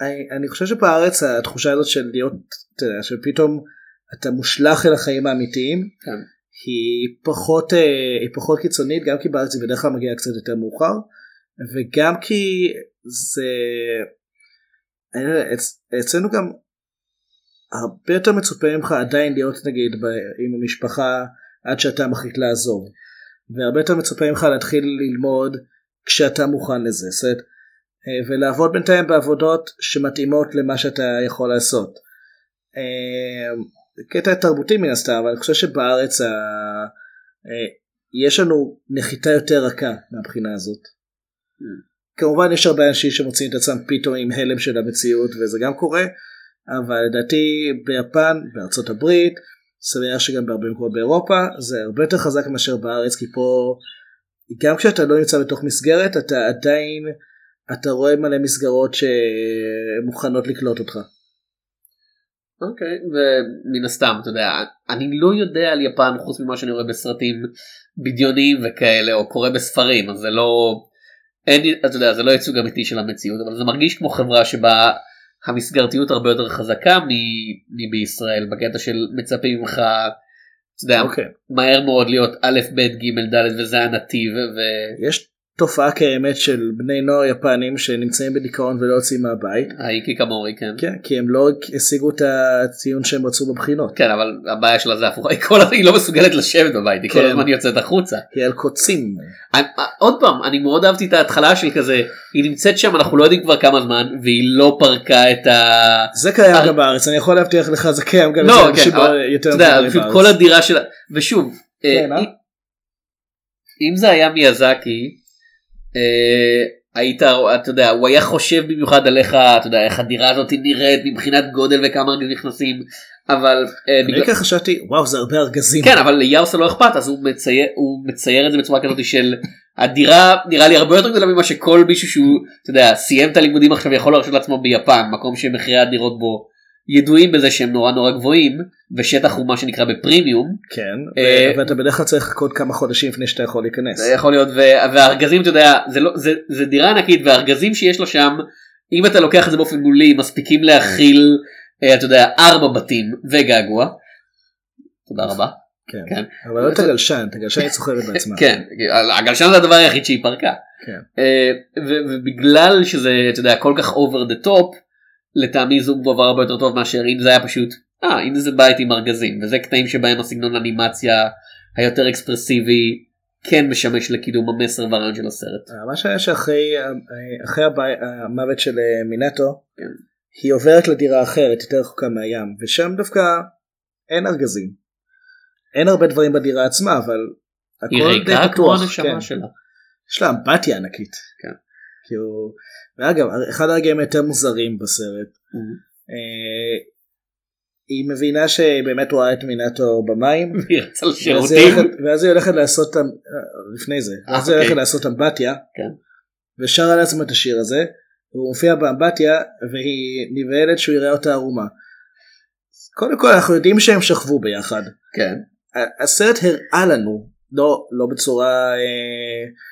אני, אני חושב שבארץ התחושה הזאת של להיות אתה יודע, שפתאום אתה מושלך אל החיים האמיתיים כן. היא פחות אה, היא פחות קיצונית גם כי בארץ היא בדרך כלל מגיעה קצת יותר מאוחר וגם כי זה אני לא יודע, אצ, אצלנו גם הרבה יותר מצופה ממך עדיין להיות נגיד עם המשפחה עד שאתה מחליט לעזוב והרבה יותר מצופה ממך להתחיל ללמוד כשאתה מוכן לזה אומרת, אה, ולעבוד בינתיים בעבודות שמתאימות למה שאתה יכול לעשות. אה, קטע תרבותי מן הסתם אבל אני חושב שבארץ ה... אה, יש לנו נחיתה יותר רכה מהבחינה הזאת. כמובן יש הרבה אנשים שמוצאים את עצמם פתאום עם הלם של המציאות וזה גם קורה אבל לדעתי ביפן בארצות הברית סביר שגם בהרבה מקומות באירופה זה הרבה יותר חזק מאשר בארץ כי פה גם כשאתה לא נמצא בתוך מסגרת אתה עדיין אתה רואה מלא מסגרות שמוכנות לקלוט אותך. אוקיי ומן הסתם אתה יודע אני לא יודע על יפן חוץ ממה שאני רואה בסרטים בדיוניים וכאלה או קורא בספרים אז זה לא אין אתה יודע זה לא ייצוג אמיתי של המציאות אבל זה מרגיש כמו חברה שבה המסגרתיות הרבה יותר חזקה מבישראל בקטע של מצפים ממך. אתה יודע, אוקיי. מהר מאוד להיות א' ב' ג' ד' וזה הנתיב ו... יש תופעה קיימת של בני נוער יפנים שנמצאים בדיכאון ולא יוצאים מהבית. האיקי כמורי כן. כן, כי הם לא השיגו את הציון שהם רצו בבחינות. כן אבל הבעיה שלה זה הפוך היא כל הזמן היא לא מסוגלת לשבת בבית היא כל כן. הזמן יוצאת החוצה. היא על קוצים. אני- עוד פעם אני מאוד אהבתי את ההתחלה של כזה היא נמצאת שם אנחנו לא יודעים כבר כמה זמן והיא לא פרקה את ה... זה קיים אה. גם בארץ, אני יכול להבטיח לך זה קיים גם לא, אצל כן, אנשים אבל יותר מבוגרים בארץ. כל הדירה שלה ושוב אה, כן, אה? אם- זה היה מיאזקי אה, היית אתה יודע הוא היה חושב במיוחד על איך אתה יודע איך הדירה הזאת נראית מבחינת גודל וכמה רגעים נכנסים אבל אה, אני בגלל- ככה חשבתי וואו זה הרבה ארגזים. כן אבל ליארסה לא אכפת אז הוא מצייר הוא מצייר את זה בצורה כזאת של הדירה נראה לי הרבה יותר גדולה ממה שכל מישהו שהוא אתה יודע סיים את הלימודים עכשיו יכול להרשות לעצמו ביפן מקום שמחירי הדירות בו ידועים בזה שהם נורא נורא גבוהים ושטח הוא מה שנקרא בפרימיום כן, אה, ואתה בדרך כלל צריך לחכות כמה חודשים לפני שאתה יכול להיכנס. זה יכול להיות והארגזים אתה יודע זה לא זה, זה דירה ענקית והארגזים שיש לו שם אם אתה לוקח את זה באופן מולי מספיקים להכיל אה, אתה יודע ארבע בתים וגעגוע. תודה רבה. כן. כן. אבל לא את הגלשן, את הגלשן היא סוחבת בעצמה. כן הגלשן זה הדבר היחיד שהיא פרקה. כן. אה, ובגלל שזה אתה יודע כל כך over the top לטעמי זום עבר הרבה יותר טוב מאשר אם זה היה פשוט אה הנה זה בית עם ארגזים וזה קטעים שבהם הסגנון אנימציה היותר אקספרסיבי כן משמש לקידום המסר והרעיון של הסרט. מה שהיה שאחרי אחרי הבי- המוות של אה, מינטו כן. היא עוברת לדירה אחרת יותר רחוקה מהים ושם דווקא אין ארגזים. אין הרבה דברים בדירה עצמה אבל היא הכל די ריקה כמו פתוח. הנשמה כן. שלה. יש לה אמפתיה ענקית. כן. כאילו, ואגב אחד הרגעים היותר מוזרים בסרט. אה, היא מבינה שבאמת רואה את מינטו במים. היא רצה לשירותים. ואז היא הולכת לעשות אמ- לפני זה, אה, ואז היא הולכת אוקיי. לעשות אמבטיה, כן. ושרה לעצמה את השיר הזה, והוא מופיע באמבטיה והיא נבהלת שהוא יראה אותה ערומה. קודם כל אנחנו יודעים שהם שכבו ביחד. כן. הסרט הראה לנו, לא, לא בצורה... אה, אה,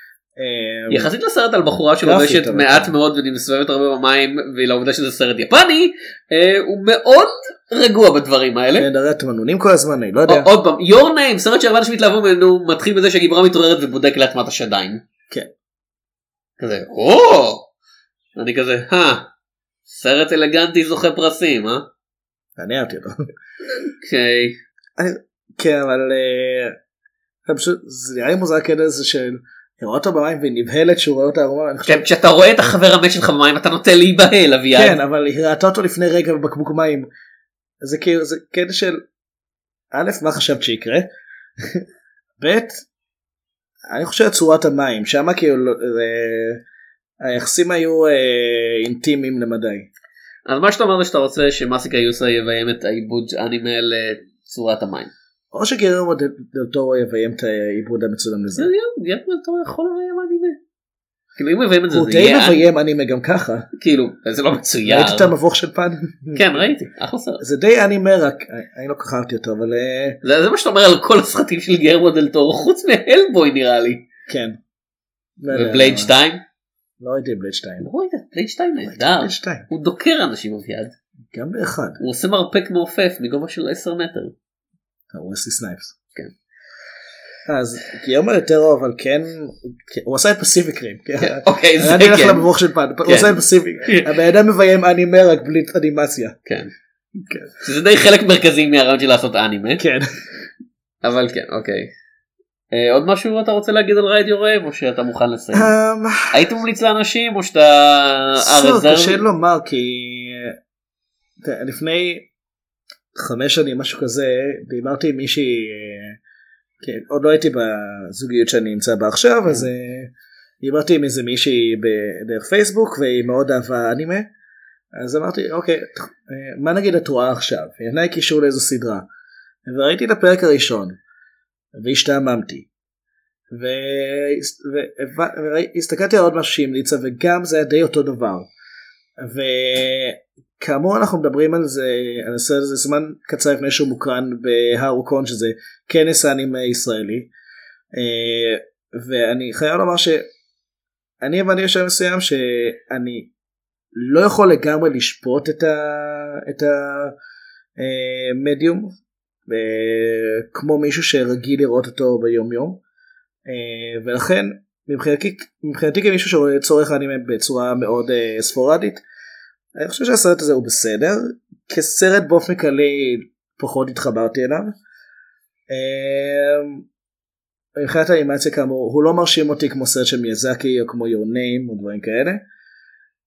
יחסית לסרט על בחורה שלובשת מעט כן. מאוד והיא מסתובבת הרבה במים ולעובדה שזה סרט יפני אה, הוא מאוד רגוע בדברים האלה. כן, הרי התמנונים כל הזמן, אני לא יודע. עוד פעם your name סרט שהרבה אנשים התלהבו ממנו מתחיל בזה שהגיבורה מתעוררת ובודק לעצמה את השדיים. כן. כזה או אני כזה אה סרט אלגנטי זוכה פרסים אה. אני אהבתי אותו. אוקיי. כן, אבל אה, זה פשוט, זה נראה לי מוזר הזה של... היא רואה אותו במים והיא נבהלת שהוא רואה אותה ערומה. אני חושב- כן, כשאתה רואה את החבר המת שלך במים אתה נוטה להיבהל אביעד. כן, אבל היא ראתה אותו לפני רגע בבקבוק מים. זה כאילו, זה קטע של... א', מה חשבת שיקרה? ב', אני חושב צורת המים, שמה כאילו, לא- זה- היחסים היו אה, אינטימיים למדי. אז מה שאתה אומר זה שאתה רוצה שמאסיקה יוסה יביים את העיבוד אנימה לצורת המים. או שגרמו דל טורו יביים את העיבוד המצולם לזה. גרמן אתה יכול לביים אנימה. כאילו אם מביים את זה הוא די מביים אנימה גם ככה. כאילו זה לא מצויר. ראית את המבוך של פן? כן ראיתי אחלה סרט. זה די אנימה רק, אני לא כל כך אהבתי אותו, אבל אה, זה מה שאתה אומר על כל הסרטים של גרמו דל טורו חוץ מהלבוי נראה לי. כן. לא ובלייד אבל- 2. לא ראיתי בלייד 2. לא ראית את בלייד 2 נהדר. בלייד 2. הוא דוקר אנשים אביעד. גם באחד. הוא עושה מרפק מעופף מגובה של 10 מטר. ווסלי סנייפס. כן. אז גיירמו יותר אבל כן כן, הוא עשה את Pacific Rim. כן. אוקיי זה אני אלך כן. למבוך של פן. הוא עשה את Pacific. הבן אדם מביים אנימה רק בלי אנימציה. כן. כן. שזה די חלק מרכזי מהרעיון של לעשות אנימה. כן. אבל כן אוקיי. אה, עוד משהו אתה רוצה להגיד על רייד יורב או שאתה מוכן לסיים? אמ, היית ממליץ לאנשים או שאתה... קשה לומר כי תראה, לפני חמש שנים משהו כזה דיברתי עם מישהי אה, כן, עוד לא הייתי בזוגיות שאני נמצא בה עכשיו אז אה, דיברתי עם איזה מישהי דרך פייסבוק והיא מאוד אהבה אנימה אז אמרתי אוקיי אה, מה נגיד את רואה עכשיו? היא לי קישור לאיזו סדרה. וראיתי את הפרק הראשון והשתעממתי. והסתכלתי על עוד משהו שהיא המליצה וגם זה היה די אותו דבר. וכאמור אנחנו מדברים על זה על הסרט הזה זמן קצר לפני שהוא מוקרן בהרוקון שזה כנס האנימה ישראלי אה, ואני חייב לומר שאני הבנתי בשלב מסוים שאני לא יכול לגמרי לשפוט את, המדיום אה, כמו מישהו שרגיל לראות אותו ביום יום אה, ולכן מבחינתי, מבחינתי כמישהו שרואה צורך אנימה בצורה מאוד אה, ספורדית אני חושב שהסרט הזה הוא בסדר כסרט באופן כללי פחות התחברתי אליו. אה, מבחינת האנימציה כאמור הוא לא מרשים אותי כמו סרט של מיאזקי או כמו your name או דברים כאלה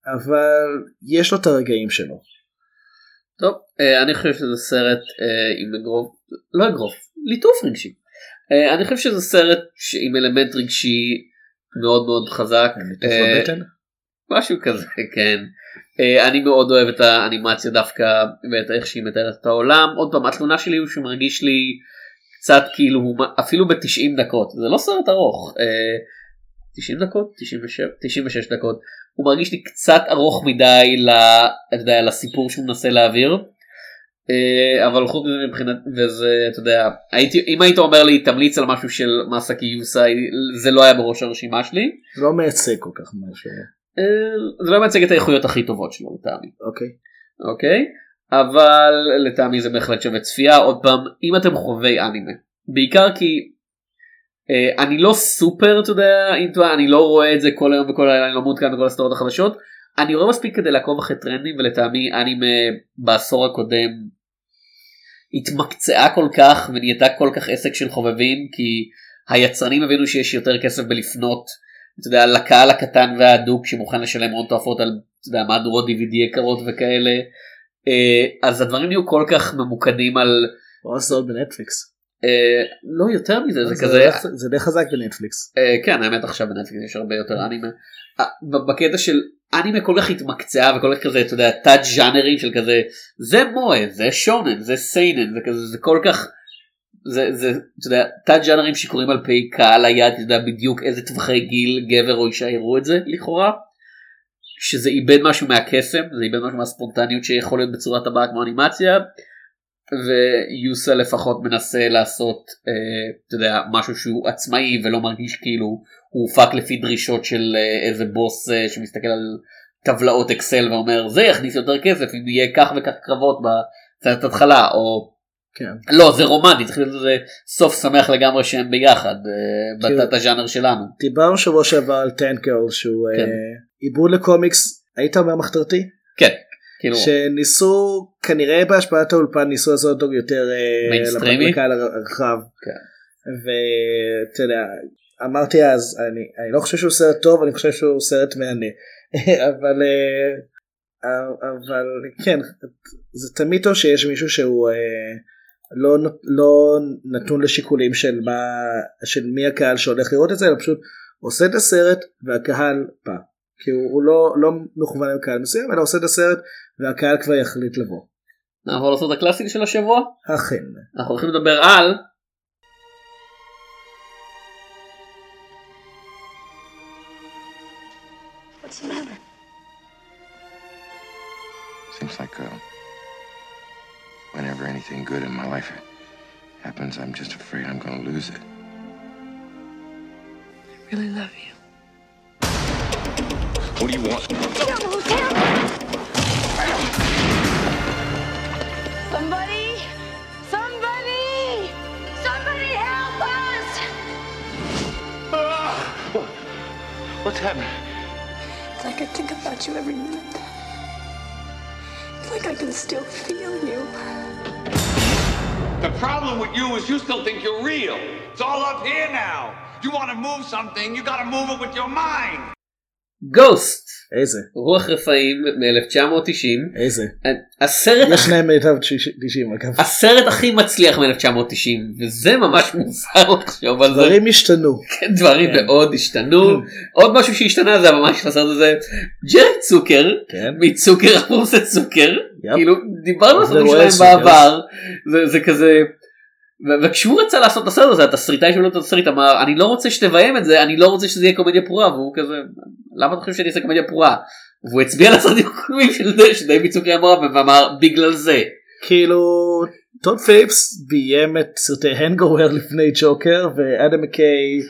אבל יש לו את הרגעים שלו. טוב אה, אני חושב שזה סרט אה, עם אגרוף לא אגרוף ליטוף רגשי. אה, אני חושב שזה סרט עם אלמנט רגשי מאוד מאוד חזק. משהו כזה כן. אה, אני מאוד אוהב את האנימציה דווקא ואת איך שהיא מתארת את העולם עוד פעם התלונה שלי הוא שהוא מרגיש לי קצת כאילו אפילו ב-90 דקות זה לא סרט ארוך אה, 90 דקות 97 96 דקות הוא מרגיש לי קצת ארוך מדי ל, יודע, לסיפור שהוא מנסה להעביר. אה, אבל חוץ מזה מבחינת וזה אתה יודע הייתי אם היית אומר לי תמליץ על משהו של מסקי יוסאי זה לא היה בראש הרשימה שלי. לא מייצג כל כך משהו. אה, זה לא מייצג את האיכויות הכי טובות שלו לטעמי. אוקיי. אוקיי אבל לטעמי זה בהחלט שווה צפייה עוד פעם אם אתם חובבי אנימה בעיקר כי אה, אני לא סופר אתה יודע אינטו- אני לא רואה את זה כל היום וכל הלילה אני לא מעודכן בכל הסדרות החדשות אני רואה מספיק כדי לעקוב אחרי טרנדים ולטעמי אנימה בעשור הקודם התמקצעה כל כך ונהייתה כל כך עסק של חובבים כי היצרנים הבינו שיש יותר כסף בלפנות אתה יודע, לקהל הקטן וההדוק שמוכן לשלם הון תועפות על מהדורות DVD יקרות וכאלה אה, אז הדברים נהיו כל כך ממוקדים על או סדרות בנטפליקס. אה, לא יותר מזה זה זה כזה זה די חזק בנטפליקס. אה, כן האמת עכשיו בנטפליקס יש הרבה יותר אנימה. בקטע של אנימה כל כך התמקצעה וכל כך כזה אתה יודע תת ז'אנרים של כזה זה מואה זה שונן זה סיינן זה כזה זה כל כך זה זה אתה יודע תת ז'אנרים שקוראים על פי קהל היד אתה יודע בדיוק איזה טווחי גיל גבר או אישה יראו את זה לכאורה. שזה איבד משהו מהקסם זה איבד משהו מהספונטניות שיכול להיות בצורת הבאה כמו אנימציה. ויוסה לפחות מנסה לעשות אה, אתה יודע משהו שהוא עצמאי ולא מרגיש כאילו הוא הופק לפי דרישות של אה, איזה בוס אה, שמסתכל על טבלאות אקסל ואומר זה יכניס יותר כסף אם יהיה כך וכך קרבות בצד התחלה או כן. לא זה רומנטי צריך להיות סוף שמח לגמרי שהם ביחד אה, כאילו- בתת הז'אנר שלנו. דיברנו שבוע שעבר על טנק גירל שהוא כן. אה, עיבוד לקומיקס היית אומר מחתרתי כן. כאילו שניסו כנראה בהשפעת האולפן ניסו לעשות אותו יותר אה, מיינסטרימי? לקהל הרחב. כן. ואתה יודע אמרתי אז אני, אני לא חושב שהוא סרט טוב אני חושב שהוא סרט מהנה אבל אבל כן זה תמיד טוב שיש מישהו שהוא לא, לא נתון לשיקולים של מה של מי הקהל שהולך לראות את זה אלא פשוט עושה את הסרט והקהל בא כי הוא, הוא לא, לא מכוון לקהל מסוים אלא עושה את הסרט והקהל כבר יחליט לבוא. נעבור לעשות הקלאסית של השבוע אכן. אנחנו הולכים לדבר על What's the matter? Seems like uh, whenever anything good in my life happens, I'm just afraid I'm going to lose it. I really love you. What do you want? Somebody! Somebody! Somebody help us! Ah! What's happening? It's like I think about you every minute like I can still feel you. The problem with you is you still think you're real. It's all up here now. You want to move something, you got to move it with your mind. Ghost. איזה רוח רפאים מ-1990 איזה הסרט יש להם מיטב 90 אגב. הסרט הכי מצליח מ-1990 וזה ממש מוזר לחשוב על זה דברים השתנו. כן, דברים כן. מאוד השתנו עוד משהו שהשתנה זה ממש הסרט הזה ג'רי צוקר כן. מצוקר ערוץ צוקר יפ. כאילו דיברנו על זה. בעבר זה- זה כזה. ו- וכשהוא רצה לעשות את הסרט הזה התסריטאי שלו את התסריט אמר אני לא רוצה שתביים את זה אני לא רוצה שזה יהיה קומדיה פרועה והוא כזה למה אתה חושב שאני אעשה קומדיה פרועה והוא הצביע על הסרטים הקודמים של די- שדייוויד צוקר אמר ואמר בגלל זה כאילו טוד פיליפס ביים את סרטי ה Hangover לפני ג'וקר ואדם מקיי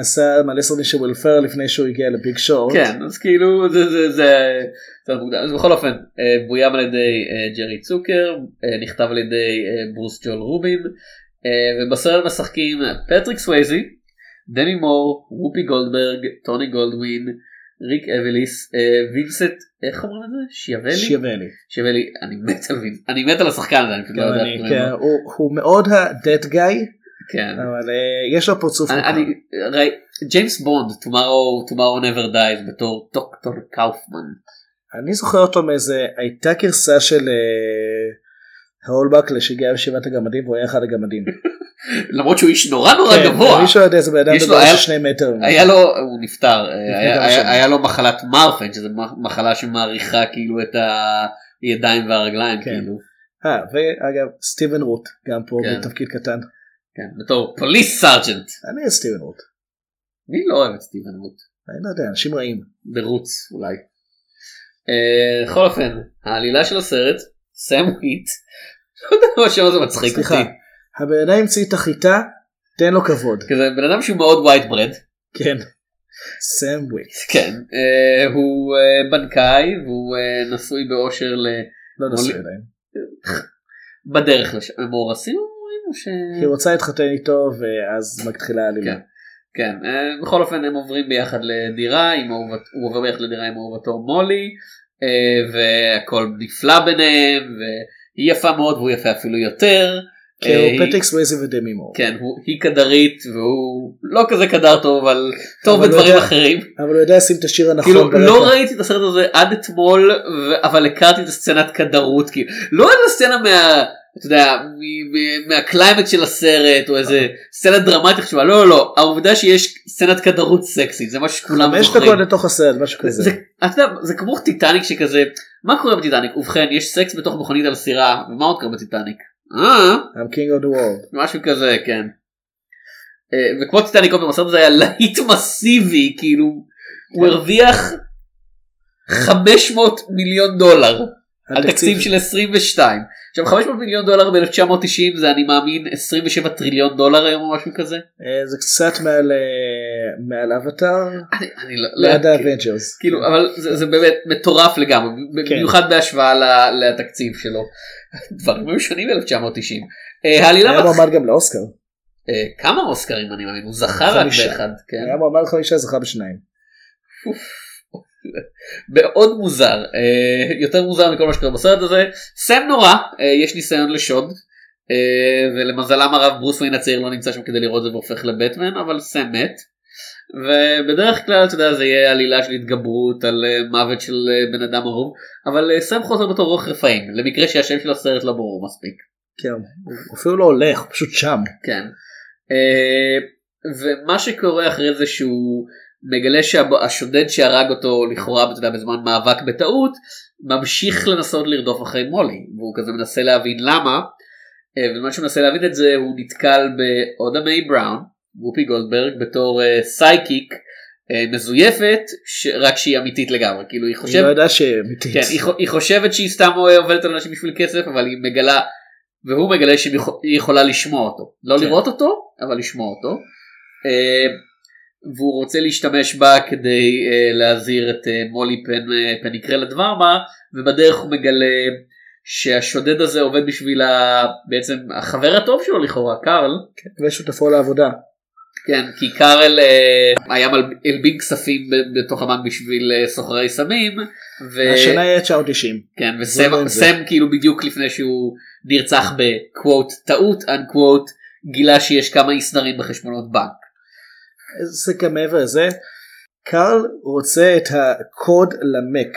עשה מלא סרטים של וויל פרל לפני שהוא הגיע ל Big Short. כן אז כאילו זה זה זה זה מוקדם. אז בכל אופן אה, בוים על ידי אה, ג'רי צוקר אה, נכתב על ידי ברוס ג'ואל רובין ובסרט משחקים פטריק סווייזי דמי מור וופי גולדברג טוני גולדווין ריק אבליס אה, וינסט איך אומרים את זה שיאבלי שיאבלי. שיאבלי אני מת על וינסט אני מת על השחקן הזה אני פשוט לא גם יודע כן. הוא- הוא מאוד ה-dead guy כן אבל אה, יש לו פרצוף ג'יימס בונד tomorrow tomorrow never dies בתור דוקטור קאופמן. אני זוכר אותו מאיזה הייתה גרסה של אה, הולבק שהגיע לישיבת הגמדים והוא היה אחד הגמדים. למרות שהוא איש נורא נורא כן, גבוה. מישהו יודע איזה בן אדם היה- של שני מטר. היה לו הוא נפטר היה- היה-. היה לו מחלת מרפן שזה מ- מחלה שמאריכה כאילו את הידיים והרגליים כן. כאילו. אה, ואגב סטיבן רוט גם פה כן. בתפקיד קטן. כן, בתור police sergeant. אני סטיבן רוט. מי לא אוהב את סטיבן רוט? אני לא יודע אנשים רעים. ברוץ אולי. אה, בכל אופן העלילה של הסרט סם וויט. לא יודע מה הזה מצחיק סליחה. אותי. הבן אדם המציא את החיטה תן לו כבוד. כזה בן אדם שהוא מאוד ווייט ברד. כן. סם וויט. כן. אה, הוא אה, בנקאי והוא אה, נשוי באושר ל... לא נשוי עדיין. בדרך לשם. הם מאורסים אומרים או ש... היא רוצה להתחתן איתו ואז מתחילה העלילה. כן. כן, בכל אופן הם עוברים ביחד לדירה, הוא עובר ביחד לדירה עם אהובתו מולי, והכל נפלא ביניהם, והיא יפה מאוד והוא יפה אפילו יותר. כן, אה, היא- פטריק סווייזי ודמי מור. כן, היא קדרית והוא לא כזה קדר טוב, אבל טוב בדברים אחרים. אבל הוא יודע לשים את השיר הנכון כאילו. לא ראיתי את הסרט הזה עד אתמול אבל הכרתי את הסצנת כדרות כאילו לא איזה סצנה מה... אתה יודע, מהקליימקס של הסרט או איזה סצנה דרמטית חשובה לא לא לא העובדה שיש סצנת כדרות סקסית זה משהו שכולם חמש זוכרים. דקות לתוך הסרט משהו כזה. זה, אתה יודע, זה כמו טיטניק שכזה מה קורה בטיטניק ובכן יש סקס בתוך מכונית על סירה ומה עוד קורה בטיטניק? אה, I'm king of the world. משהו כזה כן. אה, וכמו טיטניק הסרט הזה היה להיט מסיבי כאילו הוא הרוויח 500 מיליון דולר על תקציב של 22 עכשיו 500 מיליון דולר ב-1990 זה אני מאמין 27 טריליון דולר היום או משהו כזה. אה, זה קצת מעל אה, מעל אבטאר. אני, אני לא, לא, ליד כאילו- ה Avengers. כאילו אבל זה, זה באמת מטורף לגמרי כן. במיוחד בהשוואה לתקציב שלו. דברים היו שונים ב-1990. אה, העלילה היה מועמד גם לאוסקר. כמה אוסקרים אני מאמין הוא זכה רק. באחד. כן. היה מועמד חמישה זכה בשניים. מאוד מוזר אה, יותר מוזר מכל מה שקורה בסרט הזה סם נורה אה, יש ניסיון לשוד אה, ולמזלם הרב ברוס ויין הצעיר לא נמצא שם כדי לראות זה והופך לבטמן אבל סם מת. ובדרך כלל אתה יודע זה יהיה עלילה של התגברות על מוות של בן אדם אהוב אבל סם חוזר בתור רוח רפאים למקרה שהשם של הסרט לא ברור מספיק. כן, הוא אפילו לא הולך, הוא פשוט שם. כן. ומה שקורה אחרי זה שהוא מגלה שהשודד שהרג אותו לכאורה אתה יודע, בזמן מאבק בטעות ממשיך לנסות לרדוף אחרי מולי והוא כזה מנסה להבין למה. אה, ובזמן שהוא מנסה להבין את זה הוא נתקל באודה מיי בראון וופי גולדברג בתור אה, סייקיק אה, מזויפת ש- רק שהיא אמיתית לגמרי כאילו היא אני חושבת לא יודע שאמיתית. כן, היא, חו- היא חושבת שהיא סתם עובדת על אנשים בשביל כסף אבל היא מגלה והוא מגלה שהיא יכול- היא יכולה לשמוע אותו לא כן. לראות אותו אבל לשמוע אותו אה, והוא רוצה להשתמש בה כדי אה, להזהיר את אה, מולי פן, אה, פניקרל הדברמה ובדרך הוא מגלה שהשודד הזה עובד בשביל ה... בעצם החבר הטוב שלו לכאורה קארל ושותפו לעבודה. כן כי קארל אה, היה מל... הלבין כספים בתוך הבנק בשביל אה, סוחרי סמים. ו... השנה יהיה 990. כן, לא וסם זה. סם כאילו בדיוק לפני שהוא נרצח בקוואט טעות אנקוואט גילה שיש כמה אי סדרים בחשבונות בנק. זה גם מעבר לזה. קארל רוצה את הקוד למק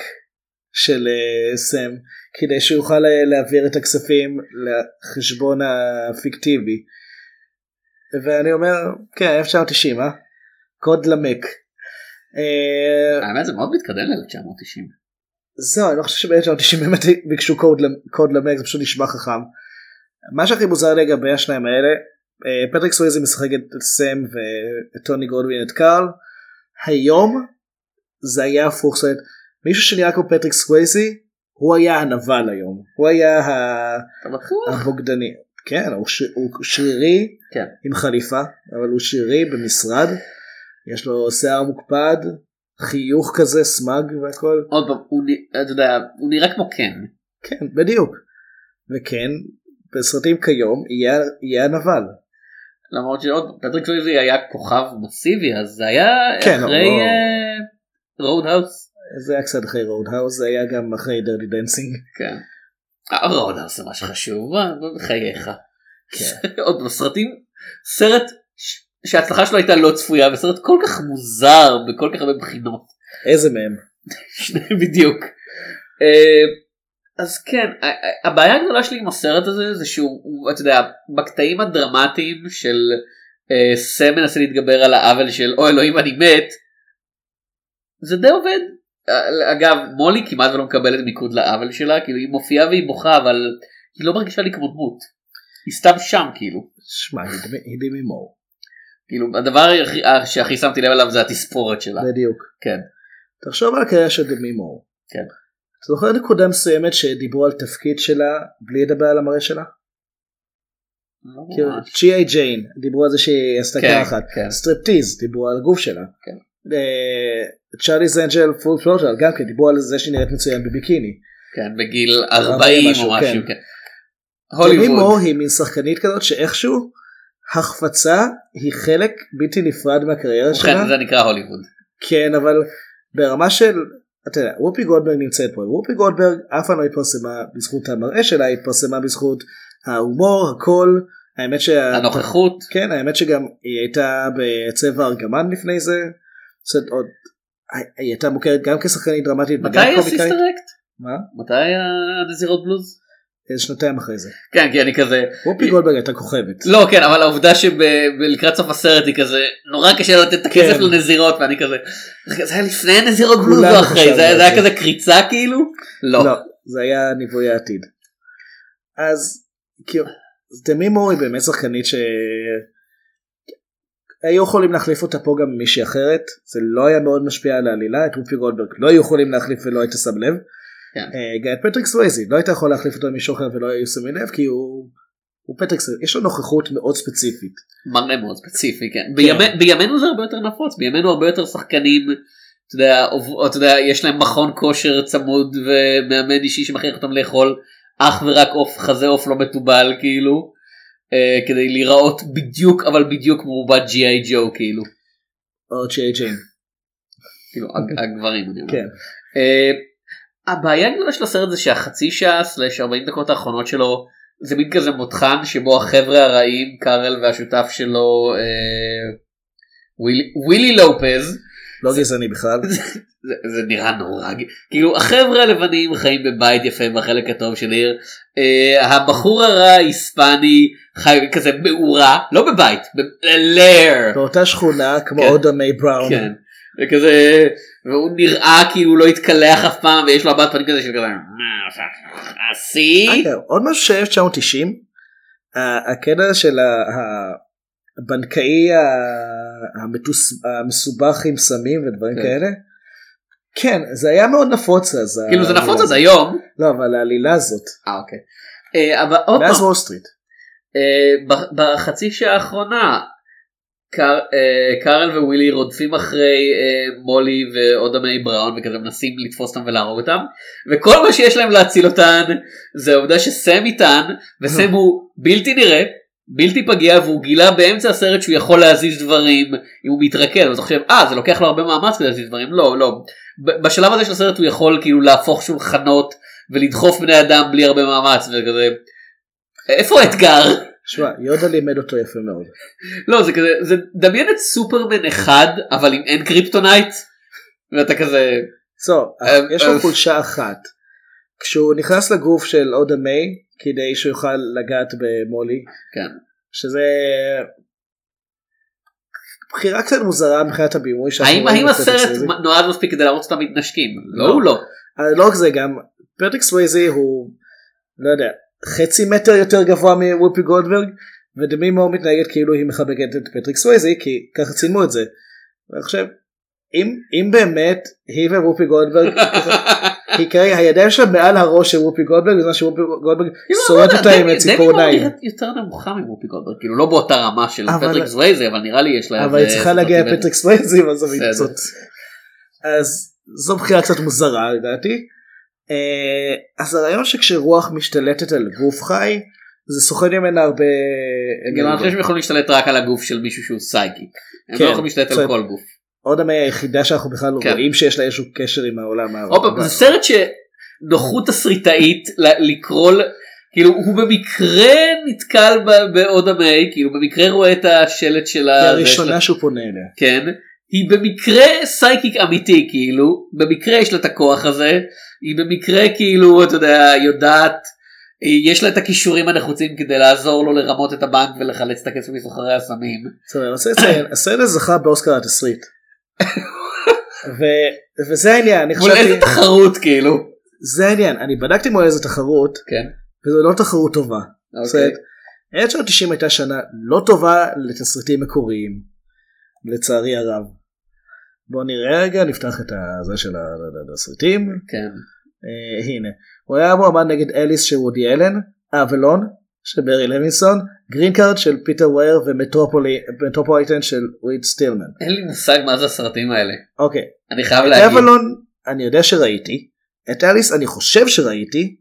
של אה, סם כדי שיוכל אה, להעביר את הכספים לחשבון הפיקטיבי. ואני אומר כן 1990 אה? קוד למק. אה, האמת זה מאוד מתקדם ל-1990. זהו אני לא חושב שב-1990 באמת ביקשו קוד, למ- קוד למק זה פשוט נשמע חכם. מה שהכי מוזר לגבי השניים האלה פטריק סוויזי משחק את סם וטוני גולדווין את קארל. היום זה היה הפוך זאת אומרת, מישהו שנראה כמו פטריק סוויזי הוא היה הנבל היום הוא היה? הבוגדני כן הוא, ש... הוא שרירי כן. עם חליפה אבל הוא שרירי במשרד יש לו שיער מוקפד חיוך כזה smug והכל עוד פעם, הוא נ- אתה יודע, הוא נראה כמו קן. כן בדיוק וכן בסרטים כיום יהיה, יהיה הנבל למרות שעוד פטריק סוויזי היה כוכב מסיבי אז זה היה כן, אחרי לא. Road House. זה היה קצת אחרי Road House זה היה גם אחרי Dirty Dancing כן. Road House זה מה שחשוב מה בחייך. כן. עוד פעם, סרטים סרט שההצלחה שלו הייתה לא צפויה וסרט כל כך מוזר בכל כך הרבה בחינות. איזה מהם שניהם בדיוק. אז כן הבעיה הגדולה שלי עם הסרט הזה זה שהוא הוא, אתה יודע בקטעים הדרמטיים של אה, סם מנסה להתגבר על העוול של או אלוהים אני מת. זה די עובד. אה, אגב מולי כמעט ולא מקבלת מיקוד לעוול שלה כאילו היא מופיעה והיא בוכה אבל היא לא מרגישה לי כמו דמות. היא סתם שם כאילו. שמע היא דמי מור כאילו הדבר אה, שהכי שמתי לב אליו זה התספורת שלה. בדיוק כן. תחשוב על הקריירה של דמי מור כן. אתה זוכר נקודה מסוימת שדיברו על תפקיד שלה בלי לדבר על המראה שלה? ממש. G.I. Jane דיברו על זה שהיא עשתה כן, ככה כן. סטריפטיז דיברו על הגוף שלה. כן. אה, Charlie's Angels Full Throttle גם כן דיברו על זה שהיא נראית מצוין בביקיני. כן בגיל 40 משהו, או משהו. כן. כן. דמי הוליווד. מור היא מין שחקנית כזאת שאיכשהו החפצה היא חלק בלתי נפרד מהקריירה שלה. ובכן זה נקרא הוליווד. כן אבל ברמה של אתה יודע וופי גולדברג נמצאת פה וופי גולדברג אף פעם לא התפרסמה בזכות המראה שלה היא התפרסמה בזכות ההומור הכל האמת שה... הנוכחות. כן האמת שגם היא הייתה בצבע ארגמן לפני זה. זאת עוד היא הייתה מוכרת גם כשחקנית דרמטית מתי וגם קומיקאית. Sister Act? מה? מתי היה נזירות בלוז? שנתיים אחרי זה. כן כי אני כזה. וופי גולדברג הייתה כוכבת. לא כן אבל העובדה שלקראת סוף הסרט היא כזה נורא קשה לתת את הכסף כן. לנזירות ואני כזה "רגע, זה היה לפני נזירות בלוז או אחרי זה היה-. כזה קריצה כאילו? לא. לא זה היה ניבוי העתיד. אז כאילו דמי מור היא באמת שחקנית ש... היו יכולים להחליף אותה פה גם מישהי אחרת זה לא היה מאוד משפיע על העלילה את וופי גולדברג לא היו יכולים להחליף ולא היית שם לב. כן. אה, גם פטריק סווייזי לא היית יכול להחליף אותו עם מישהו אחר ולא היו שמים לב כי הוא. הוא פטריק סווייזי יש לו נוכחות מאוד ספציפית. מראה מאוד ספציפי כן. בימי- בימינו זה הרבה יותר נפוץ בימינו הרבה יותר שחקנים. אתה יודע, עוב- אתה יודע יש להם מכון כושר צמוד ומאמן אישי שמכריח אותם לאכול אך ורק עוף חזה עוף לא מתובל כאילו אה, כדי להיראות בדיוק אבל בדיוק כמו בת ג'י.איי ג'ו כאילו. או ג'יי ג'יין. כאילו הג- הגברים אני אומר. כן. הבעיה הגדולה של הסרט זה שהחצי שעה סלש 40 דקות האחרונות שלו זה מין כזה מותחן שבו החבר'ה הרעים קארל והשותף שלו אה, ווילי- ווילי לופז לא גזעני בכלל. זה, זה נראה נורא כאילו החבר'ה הלבנים חיים בבית יפה בחלק הטוב של העיר אה, הבחור הרע היספני חי כזה מאורה לא בבית בלאר באותה שכונה כמו כן. אודה מיי בראון. כן. וכזה והוא נראה כאילו הוא לא התקלח אף פעם ויש לו הבת פנים כזה של כזה השיא אגב, עוד משהו של 1990 ה- הקטע של הבנקאי המסובך עם סמים ודברים כן. כאלה. כן זה היה מאוד נפוץ אז. כאילו זה נפוץ הזאת. היום לא אבל העלילה הזאת. אה אוקיי. אה, מאז וול סטריט. אה, בחצי שעה האחרונה קר, אה, קארל ווילי רודפים אחרי אה, מולי ואודה מיי בראון וכזה מנסים לתפוס אותם ולהרוג אותם. וכל מה שיש להם להציל אותן זה העובדה שסם איתן וסם הוא בלתי נראה בלתי פגיע והוא גילה באמצע הסרט שהוא יכול להזיז דברים אם הוא מתרכז אז אתה חושב אה זה לוקח לו הרבה מאמץ כדי להזיז דברים. לא לא. בשלב הזה של הסרט הוא יכול כאילו להפוך שולחנות ולדחוף בני אדם בלי הרבה מאמץ וכזה. איפה האתגר? שמע יודה לימד אותו יפה מאוד. לא זה כזה זה דמיין את סופרמן אחד אבל עם אין קריפטונייט ואתה כזה זו, אה, יש לו. חולשה אחת. כשהוא נכנס לגוף של אודה מיי כדי שהוא יוכל לגעת במולי כן שזה בחירה קצת מוזרה מבחינת הבימוי שאנחנו האם האם הסרט. נועז מספיק כדי להראות אותם מתנשקים לא לא. הוא לא אה, לא רק זה גם פטריק סווייזי הוא לא יודע חצי מטר יותר גבוה מוופי גולדברג ודמי מור מתנהגת כאילו היא מחבקת את פטריק סווייזי כי ככה צילמו את זה. ואני חושב אם אם באמת היא ווופי גולדברג היא כרגע הידיים שלה מעל הראש של וופי גולדברג בזמן שוופי גולדברג לא אותה עם ציפורניים. דמי מור נראית יותר נמוכה מוופי גולדברג כאילו לא באותה רמה של פטריק סווייזי אבל נראה לי יש לה אבל היא צריכה להגיע. לפטריק. המקצות. אז זו בחירה קצת מוזרה לדעתי. אה, אז הרעיון שכשרוח משתלטת על גוף חי זה סוחט ממנה הרבה גם אני חושב שהם יכולים להשתלט רק על הגוף של מישהו שהוא psychic הם כן, לא יכולים להשתלט על. כל גוף. אודה מיי היחידה שאנחנו בכלל כן. רואים שיש לה איזשהו קשר עם העולם פעם, זה סרט שנוחות תסריטאית לקרוא כאילו הוא במקרה נתקל באודה מיי כאילו במקרה רואה את השלט של היא ה... הראשונה שהוא פונה אליה. כן היא במקרה psychic אמיתי כאילו במקרה יש לה את הכוח הזה היא במקרה כאילו אתה יודע יודעת יש לה את הכישורים הנחוצים כדי לעזור לו לרמות את הבנק ולחלץ את הכסף מסוחרי הסמים. בסדר, אני רוצה לציין, הסרט הזה זכה באוסקר התסריט. וזה העניין, אני מול איזה חשבתי, תחרות כאילו. זה העניין, אני בדקתי מול איזה תחרות, כן. וזו לא תחרות טובה. אוקיי. בסדר? 1990 הייתה שנה לא טובה לתסריטים מקוריים, לצערי הרב. בוא נראה רגע, נפתח את הזה של התסריטים. כן. אה, הנה, הוא היה מועמד נגד אליס של וודי אלן, אבלון של ברי לוינסון, Green Card של פיטר ווייר ו Metropolitan של וויט סטילמן. אין לי מושג מה זה הסרטים האלה. אוקיי, אני חייב את להגיד. אבלון אני יודע שראיתי, את אליס אני חושב שראיתי,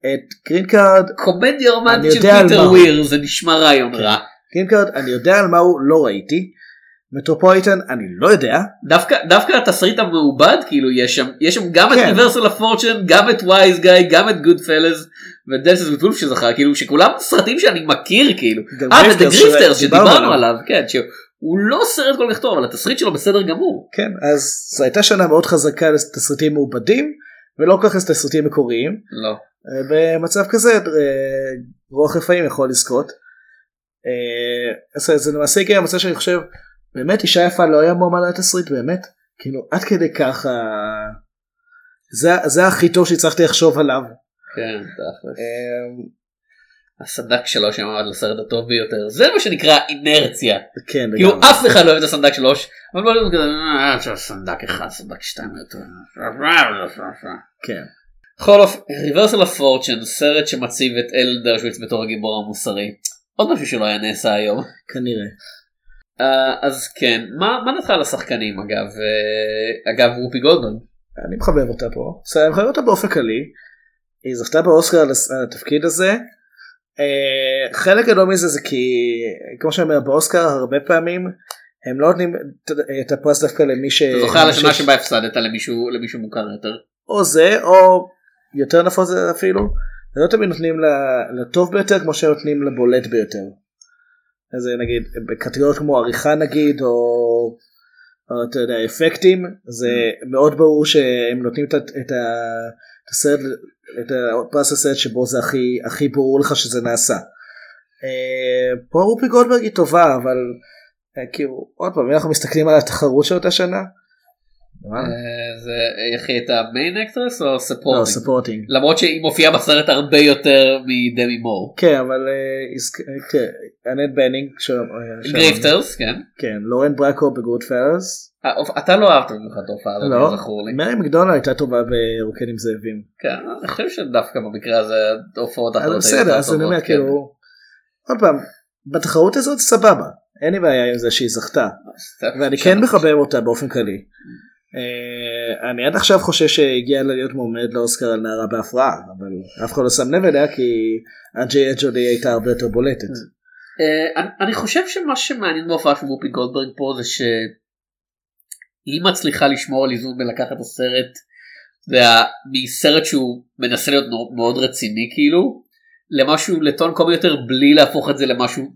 את Green Card קומדיה רומנטית של פיטר. וויר זה נשמע רעיון רע. Green Card אני יודע על מה הוא לא ראיתי. Metropolitan אני לא יודע. דווקא דווקא התסריט המעובד כאילו יש שם יש שם גם את כן. Reversal of Fortune גם את Wiseguy גם את Goodfellas ו Dances with Wolves שזכה כאילו שכולם סרטים שאני מכיר כאילו. אה וזה Grifters Grifters שדיברנו. עליו כן שהוא לא סרט כל כך טוב אבל התסריט שלו בסדר גמור. כן אז זו הייתה שנה מאוד חזקה לתסריטים מעובדים ולא כל כך לתסריטים מקוריים. לא. אה, במצב כזה אה, רוח רפאים יכול לזכות. אה, אז זה למעשה הגיע למצב שאני חושב באמת אישה יפה לא היה מועמד לתסריט באמת כאילו עד כדי ככה זה, זה הכי טוב שהצלחתי לחשוב עליו. כן תכלס. אה, הסנדק שלו שאמר לסרט הטוב ביותר זה מה שנקרא אינרציה. כן כאילו. אף אחד לא אוהב את הסנדק שלוש אבל בוא נגיד כזה "אה, סנדק אחד סנדק שתיים יותר. כן. בכל אופן ריברסל הפורצ'ן סרט שמציב את אל דרשוויץ בתור הגיבור המוסרי עוד משהו שלא היה נעשה היום כנראה. אה, אז כן מה מה דעתך על השחקנים אגב אה, אגב וופי גולדברג אני מחבב אותה פה. בסדר, אני מחבב אותה באופן כללי. היא זכתה באוסקר על התפקיד הזה. אה, חלק גדול מזה זה כי כמו שאני אומר באוסקר הרבה פעמים הם לא נותנים את- הפרס דווקא למי ש... אתה זוכר על השנה ש- שבה הפסדת למישהו למישהו מוכר יותר או זה או יותר נפוץ אפילו. לא תמיד נותנים לטוב ביותר כמו שנותנים לבולט ביותר. אז אה, נגיד בקטגוריות כמו עריכה נגיד או, או אתה יודע אפקטים זה מאוד ברור שהם נותנים את, את, את הסרט את הפרס הסרט שבו זה הכי הכי ברור לך שזה נעשה. אה, פה רופי גולדברג היא טובה אבל אה, כאילו עוד פעם אנחנו מסתכלים על התחרות של אותה שנה. אה, זה איך היא הייתה main actress או לא, supporting supporting. למרות שהיא מופיעה בסרט הרבה יותר מדמי מור כן אבל אה, הזכ- כן, אנט בנינג אה, Grifters כן כן לוריין ברקו ב Goodfellas. אה, אתה לא אהבת במיוחד את ההופעה הזאת לא, זכור לי מרי מקדונלד הייתה טובה ברוקד עם זאבים. כן אני חושב שדווקא במקרה הזה ההופעות אבל האחרות היו בסדר יותר אז אני טובות, אומר כן. כאילו עוד פעם בתחרות הזאת סבבה אין לי בעיה עם זה שהיא זכתה ואני כן מחבב אותה באופן כללי. אה, אני עד עכשיו חושב שהגיע לה להיות מועמד לאוסקר על נערה בהפרעה אבל אף אחד לא שם לב אליה כי אנג'י אג'ודי הייתה הרבה יותר בולטת. אה, אני- חושב שמה שמעניין בהופעה של וופי גולדברג פה זה שהיא מצליחה לשמור על איזון ולקחת את הסרט מסרט שהוא מנסה להיות מאוד רציני כאילו למשהו לטון קומי יותר בלי להפוך את זה למשהו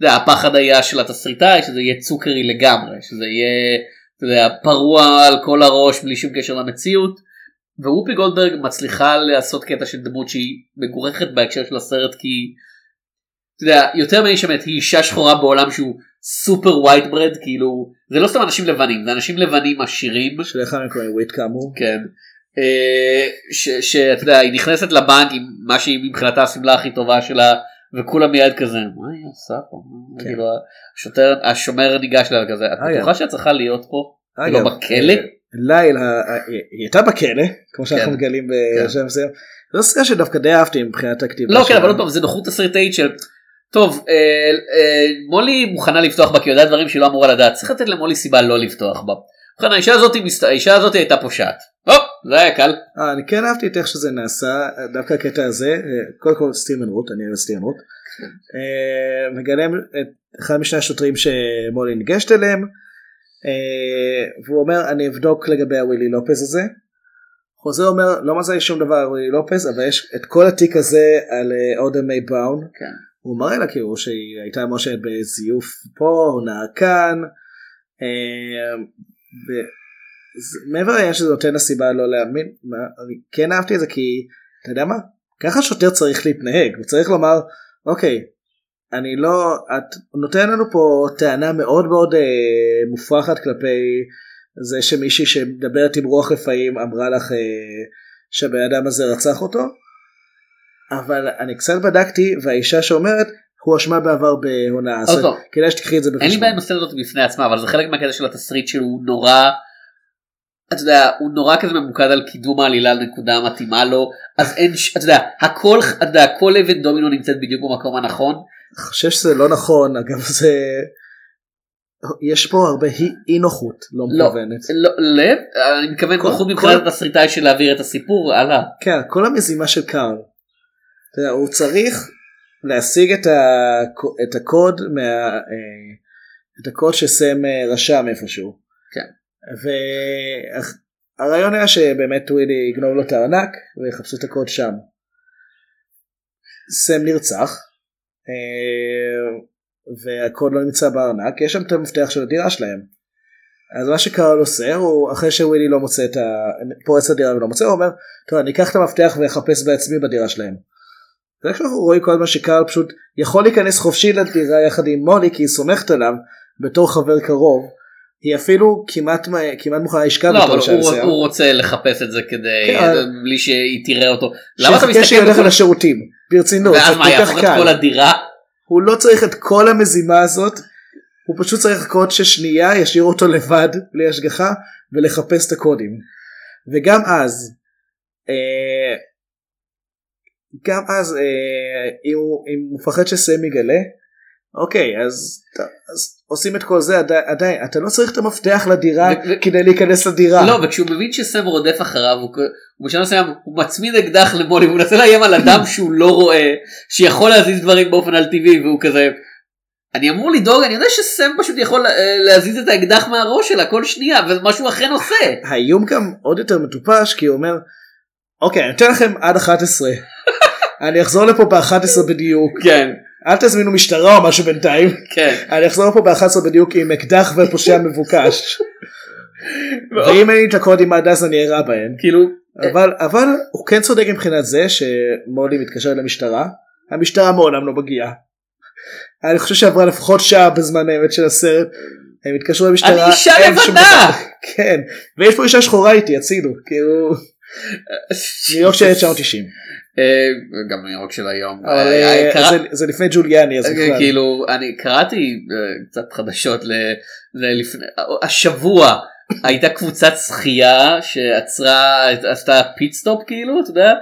יודע, הפחד היה של התסריטאי שזה יהיה צוקרי לגמרי שזה יהיה אתה יודע, פרוע על כל הראש בלי שום קשר למציאות ווופי גולדברג מצליחה לעשות קטע של דמות שהיא מגוחכת בהקשר של הסרט כי אתה יודע, יותר מאיש אמת היא אישה שחורה בעולם שהוא super white bread כאילו זה לא סתם אנשים לבנים זה אנשים לבנים עשירים שלך הם קוראים וויט כאמור. כן. אה, שאתה יודע היא נכנסת לבנק עם מה שהיא מבחינתה השמלה הכי טובה שלה וכולם מיד כזה מה היא עושה פה מה?" כן. כאילו השוטר השומר ניגש אליה כזה את אגב. בטוחה שאת צריכה להיות פה אגב, לא בכלא אה, ליל, ה- ה- היא הייתה בכלא, כמו שאנחנו כן. מגלים כן. בשלב מסוים. זו סרט שדווקא די אהבתי מבחינת הכתיבה. לא כן. אבל עוד פעם זה נוחות תסריטאית של טוב אה, אה, מולי מוכנה לפתוח בה כי היא יודעת דברים שהיא לא אמורה לדעת צריך לתת למולי סיבה לא לפתוח בה. ובכן האישה הזאת האישה הזאת הייתה פושעת. הופ, זה היה קל. אה, אני כן אהבתי את איך שזה נעשה, דווקא הקטע הזה, אה, קודם כל סטיבן רוט, אני אוהב את סטיבן רוט. אה, מגלם את אחד משני השוטרים שמולי ניגשת אליהם, והוא אומר אני אבדוק לגבי הווילי לופז הזה. חוזר אומר לא מזהה לי שום דבר על ווילי לופז אבל יש את כל התיק הזה על אודה מיי בראון. כן. הוא מראה לה כאילו שהיא הייתה מושלת בזיוף פה, הונאה כאן. מעבר לעניין שזה נותן לה סיבה לא להאמין, מה, אני כן אהבתי את זה כי אתה יודע מה? ככה שוטר צריך להתנהג, הוא צריך לומר אוקיי, אני לא, את נותן לנו פה טענה מאוד מאוד אה, מופרכת כלפי זה שמישהי שמדברת עם רוח רפאים אמרה לך אה, שהבן אדם הזה רצח אותו, אבל אני קצת בדקתי והאישה שאומרת הוא אשמה בעבר בהונאה, אז פעם. כדאי שתקחי את זה אין לי בחשבון. בעיה עם הסרט הזאת בפני עצמה אבל זה חלק מהקטע של התסריט שהוא נורא. אתה יודע הוא נורא כזה ממוקד על קידום העלילה לנקודה המתאימה לו אז אין אתה יודע הכל אתה יודע כל אבן דומינו נמצאת בדיוק במקום הנכון אני חושב שזה לא נכון אגב זה יש פה הרבה אי- נוחות לא לא, מכוונת. לא, לב, אני מתכוון נוחות מבחינת התסריטאי של להעביר את הסיפור הלאה. כן כל המזימה של קארל. הוא צריך להשיג את, ה, את הקוד מה, אה, את הקוד שסם אה, רשם איפשהו. כן. והרעיון היה שבאמת ווילי יגנוב לו את הארנק ויחפשו את הקוד שם. סם נרצח אה, והקוד לא נמצא בארנק יש שם את המפתח של הדירה שלהם. אז מה שקרל עושה הוא אחרי שווילי לא מוצא את ה... פורץ לדירה ולא מוצא הוא אומר טוב אני אקח את המפתח ואחפש בעצמי בדירה שלהם. כשאנחנו רואים כל הזמן שקרל פשוט יכול להיכנס חופשי לדירה יחד עם מולי כי היא סומכת עליו בתור חבר קרוב. היא אפילו כמעט כמעט מוכנה לשכב לא, אבל הוא. הוא רוצה לחפש את זה כדי כן. בלי שהיא תראה אותו. למה אתה שיחכה מסתכל שילך בכל- לשירותים ברצינות זה ואז מה יהפוך את. כל הדירה? הוא לא צריך את כל המזימה הזאת הוא פשוט צריך קוד ששנייה ישאיר אותו לבד בלי השגחה ולחפש את הקודים וגם אז אה, גם אז אה, אם הוא מפחד שסם יגלה אוקיי אז, אז עושים את כל זה עדיין, עדיין אתה לא צריך את המפתח לדירה כדי להיכנס לדירה לא וכשהוא מבין שסם רודף אחריו הוא הוא בשלב מסוים הוא מצמיד אקדח למולי והוא מנסה לאיים על אדם שהוא לא רואה שיכול להזיז דברים באופן על טבעי והוא כזה. אני אמור לדאוג אני יודע שסם פשוט יכול אה, להזיז את האקדח מהראש שלה כל שנייה ומה שהוא אכן עושה. האיום גם עוד יותר מטופש כי הוא אומר אוקיי אני אתן לכם עד 11 אני אחזור לפה ב-11 בדיוק. כן. אל תזמינו משטרה או משהו בינתיים. כן. אני אחזור לפה ב-11 בדיוק עם אקדח ופושע מבוקש. ואם אין לי את הקודים עד אז אני ארע בהן. כאילו אבל אבל הוא כן צודק מבחינת זה שמולי מתקשר למשטרה. המשטרה מעולם לא מגיעה. אני חושב שעברה לפחות שעה בזמן האמת של הסרט. הם התקשרו למשטרה. אני אישה לבנה! כן. ויש פה אישה שחורה איתי הצילו כאילו. ניו יורק של 1990 אה, גם ניו יורק של היום. אבל אה, אה, זה- לפני ג'וליאני אז אה, בכלל. כאילו אני קראתי אה, קצת חדשות ל- ללפני השבוע הייתה קבוצת שחייה שעצרה עשתה pit stop כאילו אתה יודע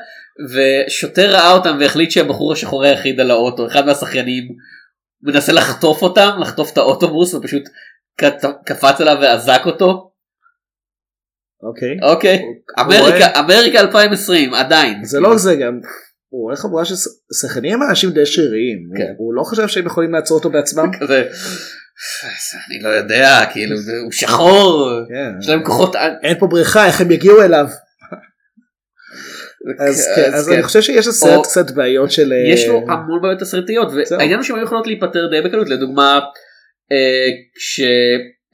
ושוטר ראה אותם והחליט שהבחור השחור היחיד על האוטו אחד מהשחיינים מנסה לחטוף אותם לחטוף את האוטובוס ופשוט קפץ עליו ואזק אותו אוקיי. אוקיי אמריקה אמריקה 2020 עדיין זה לא זה גם. הוא רואה חבורה של שחקנים אנשים די שריריים. הוא- כן. הוא לא חושב שהם יכולים לעצור אותו בעצמם. אני לא יודע כאילו הוא שחור כן. יש להם כוחות אין פה בריכה איך הם יגיעו אליו. אז כן, אז אני חושב שיש לסרט או- קצת בעיות של אה, יש לו המון בעיות תסריטיות. והעניין הוא שהן היו יכולות להיפתר די בקלות לדוגמה אה,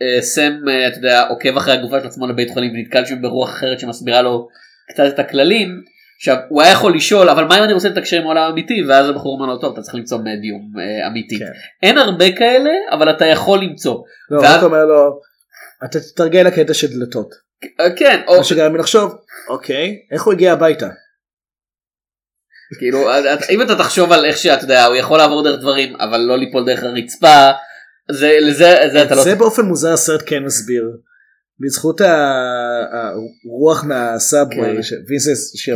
כשסם אה, אתה יודע עוקב אחרי הגופה של עצמו לבית חולים ונתקל שם ברוח אחרת שמסבירה לו קצת את הכללים. עכשיו הוא היה יכול לשאול אבל מה אם אני רוצה לתקשר עם העולם האמיתי ואז הבחור אומר לו טוב אתה צריך למצוא מדיום אה, אמיתי כן. אין הרבה כאלה אבל אתה יכול למצוא לא, ואז- רק אומר לו אתה תתרגל לקטע של דלתות. אה, כן או מה שגרם לי לחשוב אוקיי איך הוא הגיע הביתה. כאילו אם אתה תחשוב על איך שאתה יודע הוא יכול לעבור דרך דברים אבל לא ליפול דרך הרצפה זה לזה זה אתה לא זה באופן מוזר הסרט כן מסביר. בזכות הרוח מהסאבווי כן. וינסס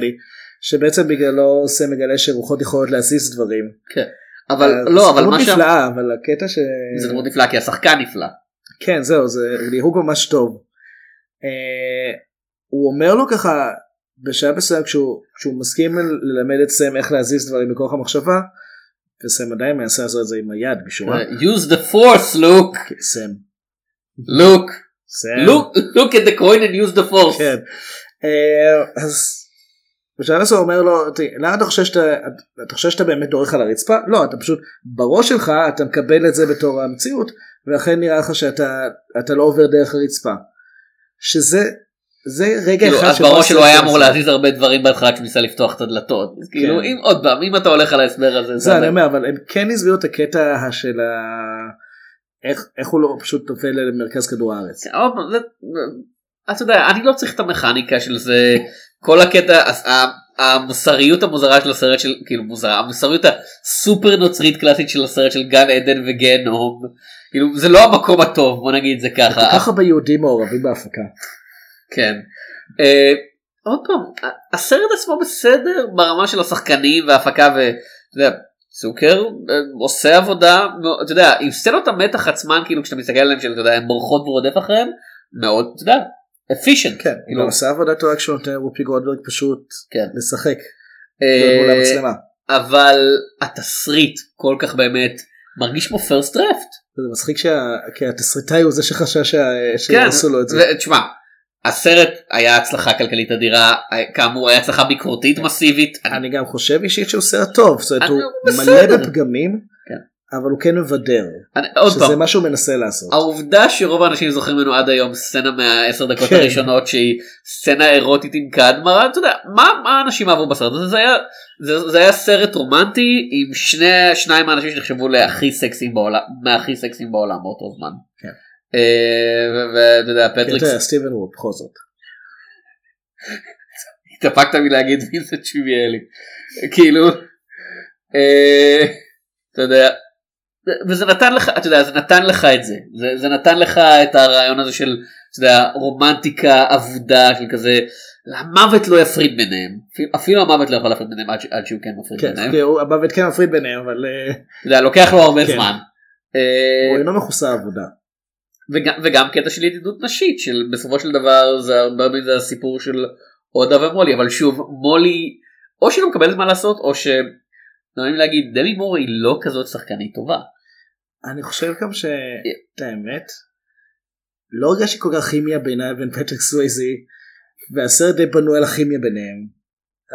לי שבעצם בגללו סם מגלה שרוחות יכולות להזיז דברים. כן. אבל אז לא אבל דמות מה שם נפלאה אבל הקטע ש... זה דמות נפלאה כי השחקן נפלא. כן זהו זה דירוג ממש טוב. אה, הוא אומר לו ככה בשלב מסוים כשהוא, כשהוא מסכים ללמד את סם איך להזיז דברים בכוח המחשבה וסם עדיין מנסה לעשות את זה עם היד בשורה. use the force לוק סם. לוק סם. look look at the coin and use the force. כן. אה, אז הוא אומר לו "תראי, לאן אתה חושב שאתה אתה חושב שאתה באמת דורך על הרצפה לא אתה פשוט בראש שלך אתה מקבל את זה בתור המציאות ולכן נראה לך שאתה אתה לא עובר דרך הרצפה. שזה זה רגע כאילו, אחד אז בראש שלו היה אמור. להזיז הרבה דברים בהתחלה כשהוא ניסה לפתוח את הדלתות. כאילו כן. אם עוד פעם אם אתה הולך על ההסבר הזה. זה אני אומר אבל הם כן הסבירו את הקטע של ה... איך, איך הוא לא פשוט נופל למרכז כדור הארץ. אתה יודע אני לא צריך את המכניקה של זה כל הקטע המוסריות המוזרה של הסרט של כאילו מוזרה המוסריות הסופר נוצרית קלאסית של הסרט של גן עדן וגיהנום כאילו זה לא המקום הטוב בוא נגיד זה ככה כל כך הרבה יהודים מעורבים בהפקה. כן. אה, עוד פעם הסרט עצמו בסדר ברמה של השחקנים וההפקה ואתה יודע, צוקר אה, עושה עבודה אתה יודע עם סצנות המתח עצמן כאילו כשאתה מסתכל עליהם של אתה יודע הן בורחות ורודף אחריהם מאוד אתה יודע efficient כן, הוא כאילו, גם עושה עבודה טובה כשהוא נותן לרופי גולדברג פשוט כן. לשחק. אה, המצלמה. אבל התסריט כל כך באמת מרגיש כמו first draft. זה מצחיק שה- כי התסריטאי הוא זה שחשש כן, שיעשו לו את זה. ותשמע, הסרט היה הצלחה כלכלית אדירה, כאמור היה הצלחה ביקורתית מסיבית. אני גם חושב אישית שהוא סרט טוב, זאת אומרת הוא מלא. בפגמים, כן. אבל הוא כן מבדר, שזה מה שהוא מנסה לעשות. העובדה שרוב האנשים זוכרים ממנו עד היום סצנה מהעשר דקות כן. הראשונות שהיא סצנה אירוטית עם כד מראה, אתה יודע, מה, מה אנשים אהבו בסרט הזה? זה היה, סרט רומנטי עם שני, שניים האנשים שנחשבו להכי סקסיים בעולם, מהכי סקסיים בעולם באותו זמן. כן. אה, ואתה יודע, פטריק, יודע, סטיבן הוא בכל זאת. התאפקת מלהגיד מי זה צ'יביאלי. כאילו, אה, אתה יודע, וזה נתן לך, אתה יודע, זה נתן לך את זה, זה, זה נתן לך את הרעיון הזה של, אתה יודע, רומנטיקה אבודה של כזה, המוות לא יפריד ביניהם, אפילו- המוות לא יכול להפריד ביניהם עד, שהוא כן מפריד כן, ביניהם, הוא- המוות כן מפריד ביניהם, אבל אה, אתה יודע, לוקח לו הרבה כן. זמן. הוא אינו מחוסר עבודה. וגם, וגם קטע של ידידות נשית של בסופו של דבר זה הרבה מזה הסיפור של אודה ומולי אבל שוב מולי או שהיא לא מקבלת מה לעשות או ש... נעים להגיד דמי מור היא לא כזאת שחקנית טובה. אני חושב גם שאת האמת, לא הרגשתי כל כך כימיה בינה לבין פטריק סווייזי, והסרט די בנוי על הכימיה ביניהם.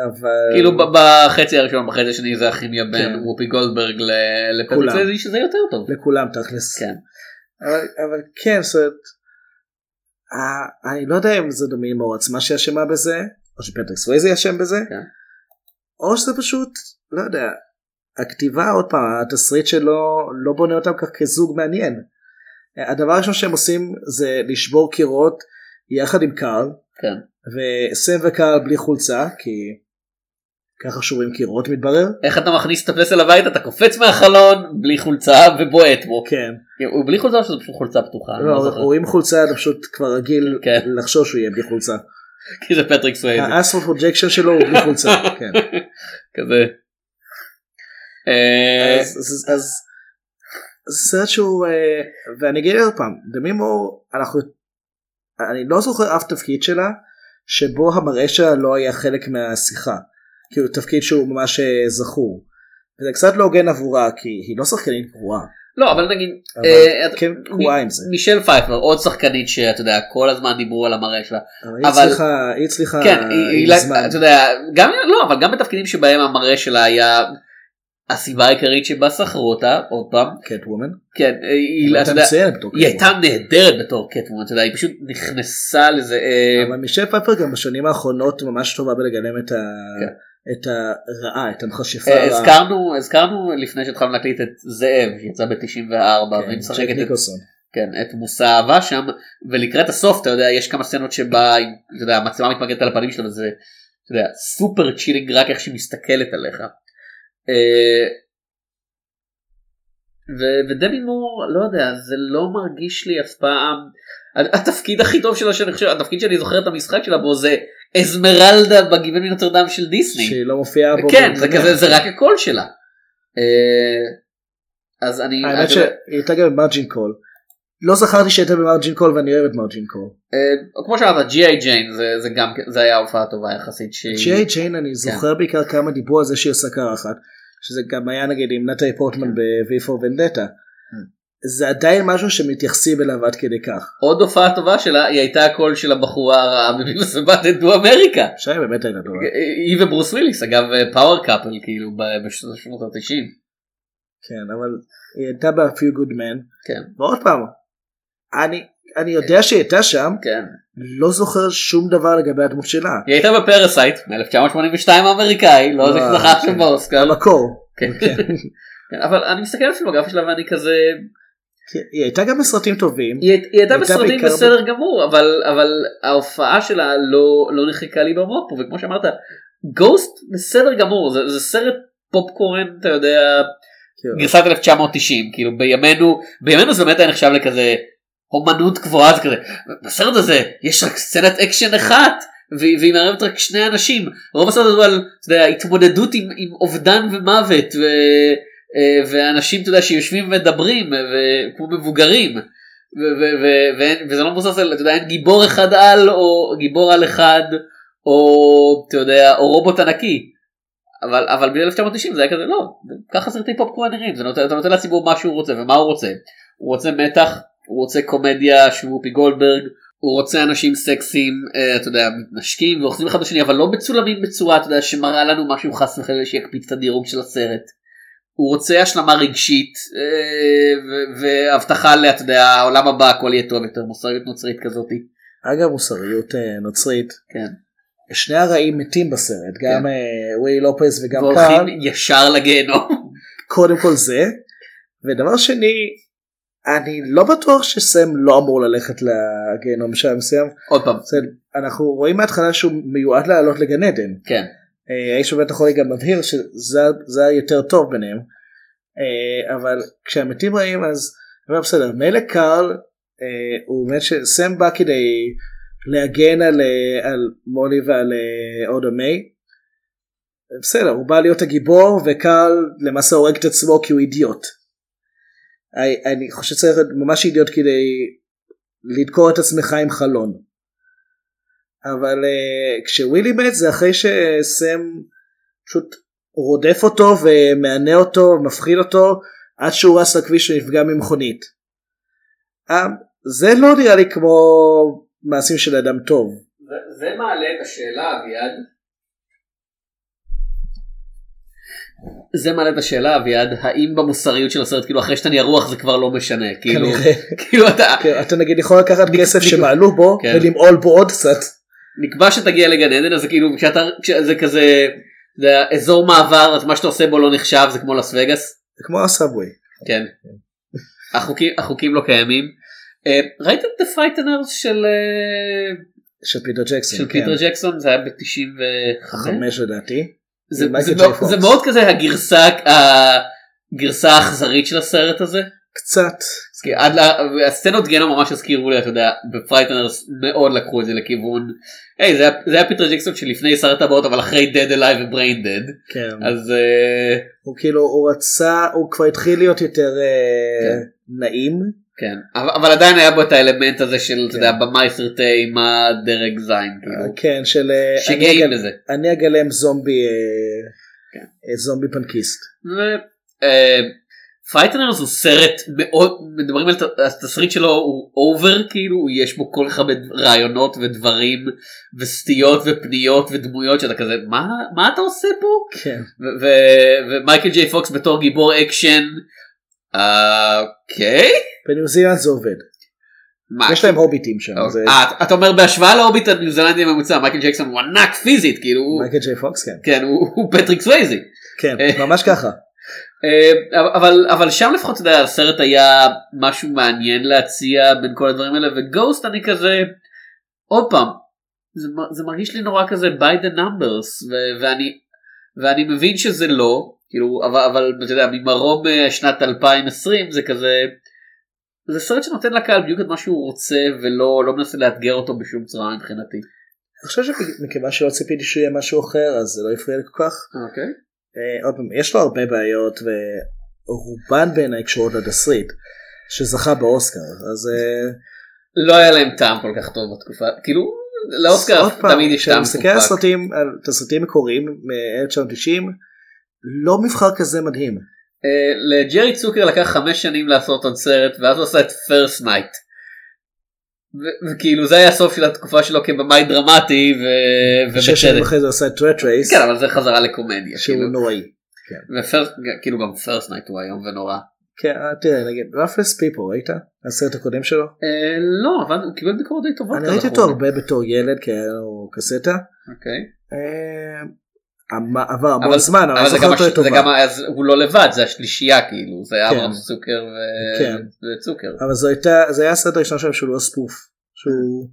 אבל... כאילו בחצי הראשון בחצי השני זה הכימיה בין כן. וופי גולדברג לפטריק. סוויזי שזה יותר טוב. לכולם תכלס. כן. אבל, אבל כן, זאת אומרת, אני לא יודע אם זה דומה עם העוצמה שאשמה בזה, או שפטריק סווייזי אשם בזה, כן. או שזה פשוט, לא יודע, הכתיבה עוד פעם, התסריט שלו לא בונה אותם כך כזוג מעניין. הדבר הראשון שהם עושים זה לשבור קירות יחד עם קארל, כן. וסם וקארל בלי חולצה, כי ככה שוברים קירות מתברר. איך אתה מכניס את הפסל הביתה אתה קופץ מהחלון בלי חולצה ובועט בו. כן. הוא בלי חולצה או שזה פשוט חולצה פתוחה? לא, לא. הוא עם חולצה אתה פשוט כבר רגיל כן. לחשוב שהוא יהיה בלי חולצה. כי זה פטריק סוויזי. ה astral projection שלו הוא בלי חולצה. כן. כזה. אה, אז, אז, אז זה סרט שהוא אה, ואני אגיד עוד פעם דמי מור אנחנו אני לא זוכר אף תפקיד שלה שבו המראה שלה לא היה חלק מהשיחה כאילו תפקיד שהוא ממש אה, זכור. וזה קצת לא הוגן עבורה כי היא לא שחקנית גרועה לא אבל נגיד אבל אה, כן גרועה עם זה. מישל פייפר עוד שחקנית שאתה יודע כל הזמן דיברו על המראה שלה. אבל היא אבל- הצליחה היא הצליחה כן, היא- היא- זמן. אתה יודע, גם לא, אבל גם בתפקידים שבהם המראה שלה היה הסיבה העיקרית שבה שכרו אותה, עוד פעם, קט וומן. כן, היא, היא אתה הייתה יודע, היא נהדרת בתור קטוומן, אתה יודע, היא פשוט נכנסה לזה, אה, אבל מישל פייפר גם בשנים האחרונות ממש טובה בלגלם את ה... כן. את הרעה, את המכשפה אה, הרעה. הזכרנו, הזכרנו לפני שהתחלנו להקליט את זאב, שיצא ב-94, כן, והיא משחקת את. כן, את מושא האהבה שם, ולקראת הסוף, אתה יודע, יש כמה סצנות שבה, אתה יודע, המצלמה מתמקדת על הפנים שלה, וזה, אתה יודע, super chilling רק איך שהיא מסתכלת עליך. אה, ודמי מור, לא יודע, זה לא מרגיש לי אף פעם, התפקיד הכי טוב שלה, שאני חושב, התפקיד שאני זוכר את המשחק שלה בו זה אזמרלדה בגיבן מנוטרדם של דיסני. שהיא לא מופיעה בו. כן, זה. כזה, זה רק הקול שלה. אה, אז אני, האמת שהיא הייתה גם ב Margin Call. לא זכרתי שהייתה ב Margin Call ואני אוהב את מרג'ין קול. אה, כמו שאמרת G.I. Jane זה זה גם זה היה הופעה טובה יחסית שהיא G.I. Jane אני זוכר בעיקר כמה דיברו על זה שהיא עושה קרחת. שזה גם היה נגיד עם נטלי פורטמן ב-V for Vendetta. זה עדיין משהו שמתייחסים אליו עד כדי כך. עוד הופעה טובה שלה היא הייתה הקול של הבחורה הרעה ב Beavis and Butt-Head Do America. שהיא באמת הייתה טובה. היא וברוס וויליס אגב power couple כאילו בשנות ה-90. כן אבל היא הייתה ב- Few Good Men. כן. ועוד פעם. אני אני יודע שהיא הייתה שם. כן. לא זוכר שום דבר לגבי הדמות שלה. היא הייתה ב Parasite מ-1982 האמריקאי לא וואו, זכה כן. שם באוסקר. במקור. כן. כן. כן, אבל אני מסתכל על הפילמוגרפיה שלה ואני כזה כן, היא הייתה גם בסרטים טובים. היא, היא הייתה בסרטים בעיקר ב- בסדר גמור אבל אבל ההופעה שלה לא לא נחקקה לי במוח פה וכמו שאמרת Ghost בסדר גמור זה, זה סרט פופקורן אתה יודע כן. גרסת 1990 כאילו בימינו בימינו זה באמת היה נחשב לכזה אומנות גבוהה זה כזה בסרט הזה יש רק סצנת אקשן אחת והיא מערבת רק שני אנשים רוב הסרט הזה על אתה יודע, התמודדות עם, עם אובדן ומוות ו, ואנשים אתה יודע שיושבים ומדברים ו- כמו מבוגרים וזה לא מבוסס על אתה יודע אין גיבור אחד על או גיבור על אחד או אתה יודע או רובוט ענקי אבל אבל ב-1990 זה היה כזה לא ככה סרטי פופקורן נראים זה נותן, לציבור מה שהוא רוצה ומה הוא רוצה הוא רוצה מתח הוא רוצה קומדיה שהוא וופי גולדברג הוא רוצה אנשים סקסיים אה, אתה יודע מתנשקים ואוחזים אחד בשני אבל לא מצולמים בצורה אתה יודע שמראה לנו משהו חס וחלילה שיקפיץ את הדירוג של הסרט. הוא רוצה השלמה רגשית אה, והבטחה לאתה יודע העולם הבא הכל יהיה טוב יותר מוסריות נוצרית כזאתי. אגב מוסריות אה, נוצרית. כן. שני הרעים מתים בסרט גם אה, ווי לופס וגם והולכים קארל. ישר לגיהנום. קודם כל זה. ודבר שני אני לא בטוח שסם לא אמור ללכת לגיהנום בשלב מסוים. עוד פעם. אנחנו רואים מההתחלה שהוא מיועד לעלות לגן עדן. כן. אה, האיש בבית החולי גם מבהיר שזה זה היותר טוב ביניהם. אה, אבל כשהמתים רעים אז בסדר מילא קארל אה, הוא באמת שסם בא כדי להגן על, על מולי ועל אודה מיי. בסדר הוא בא להיות הגיבור וקארל למעשה הורג את עצמו כי הוא אידיוט. אני חושב שצריך להיות ממש אידיוט כדי לדקור את עצמך עם חלון. אבל uh, כשווילי מת זה אחרי שסם פשוט רודף אותו ומענה אותו מפחיד אותו עד שהוא רס לכביש ונפגע ממכונית. Um, זה לא נראה לי כמו מעשים של אדם טוב. זה- זה מעלה את השאלה אביעד. זה מעלה את השאלה אביעד האם במוסריות של הסרט כאילו אחרי שאתה נהיה רוח זה כבר לא משנה כאילו. כאילו אתה כן, אתה נגיד יכול לקחת כסף שמעלו בו כן. ולמעול בו עוד קצת. נקבע שתגיע לגן עדן אז זה כאילו כשאתה כשזה כזה זה אזור מעבר אז מה שאתה עושה בו לא נחשב זה כמו לס וגאס זה כמו ה subway. כן החוקים החוקים לא קיימים. אה, ראית את Frighteners של אה, של פיטר ג'קסון. של כן. פיטר ג'קסון זה היה ב-95 חמש לדעתי. זה מאוד כזה הגרסה הגרסה האכזרית של הסרט הזה. קצת. כי עד לה, הסצנות גיהנום ממש הזכירו לי אתה יודע ב Frighteners מאוד לקחו את זה לכיוון. היי זה, היה- זה היה פיטר ג'קסון שלפני שר הטבעות אבל אחרי Dead Alive ו-Brain Dead. כן. אז אה, הוא כאילו הוא רצה הוא כבר התחיל להיות יותר אה, נעים. כן אבל, אבל עדיין היה בו את האלמנט הזה של אתה יודע במאי סרטי מה דרג זין כאילו. כן של אה, אנשים שגאים בזה. אני אגלם זומבי כן. אה, אה, זומבי פנקיסט. Frighteners הוא סרט מאוד מדברים על התסריט שלו הוא אובר כאילו יש בו כל כך הרבה רעיונות ודברים וסטיות ופניות ודמויות שאתה כזה מה מה אתה עושה פה כן. ומייקל ג'יי פוקס בתור גיבור אקשן. אוקיי. בניו זילנד זה עובד. מה, יש להם הוביטים שם. זה- אה, אתה- אומר בהשוואה להוביט הניו זילנדי הממוצע מייקל ג'קסון הוא ענק פיזית כאילו מייקל ג'יי פוקס כן. כן הוא הוא פטריק סווייזי. כן אה. ממש ככה. אה, אבל אבל שם לפחות אתה יודע הסרט היה משהו מעניין להציע בין כל הדברים האלה וגוסט אני כזה עוד פעם זה, זה מרגיש לי נורא כזה by the numbers ו- ואני ואני מבין שזה לא כאילו אבל אבל אתה יודע ממרום אה, שנת 2020 זה כזה זה סרט שנותן לקהל בדיוק את מה שהוא רוצה ולא לא מנסה לאתגר אותו בשום צורה מבחינתי. אני חושב שמכיוון שלא ציפיתי שהוא יהיה משהו אחר אז זה לא הפריע לי כל כך. אוקיי. אה, עוד פעם יש לו הרבה בעיות ורובן בעיניי קשורות לתסריט שזכה באוסקר אז אה, לא היה להם טעם כל כך טוב בתקופה כאילו לאוסקר תמיד יש טעם מסתכל על. סרטים על תסריטים מקוריים מ-1990 לא מבחר כזה מדהים. אה, לג'רי צוקר לקח חמש שנים לעשות עוד סרט ואז הוא עשה את First Knight. וכאילו זה היה הסוף של התקופה שלו כבמאי דרמטי ו- שש שנים ובצדק. אחרי זה עשה את Rat Race כן אבל זה חזרה לקומדיה. שהוא כאילו. נוראי. כאילו גם First Knight הוא איום ונורא. כן אה, תראה נגיד Ruthless People ראית? הסרט הקודם שלו? אה, לא אבל הוא קיבל ביקורות די טובות. אני ראיתי אותו. הרבה בתור ילד כי היה לו קסטה. אוקיי. עבר המון זמן אבל זה זוכר גם זה. גם אז הוא לא לבד זה השלישייה כאילו זה כן. אברהמס צוקר ו- כן. וצוקר. אבל זו הייתה זה היה הסרט הראשון שלהם שהוא לא spoof. שהוא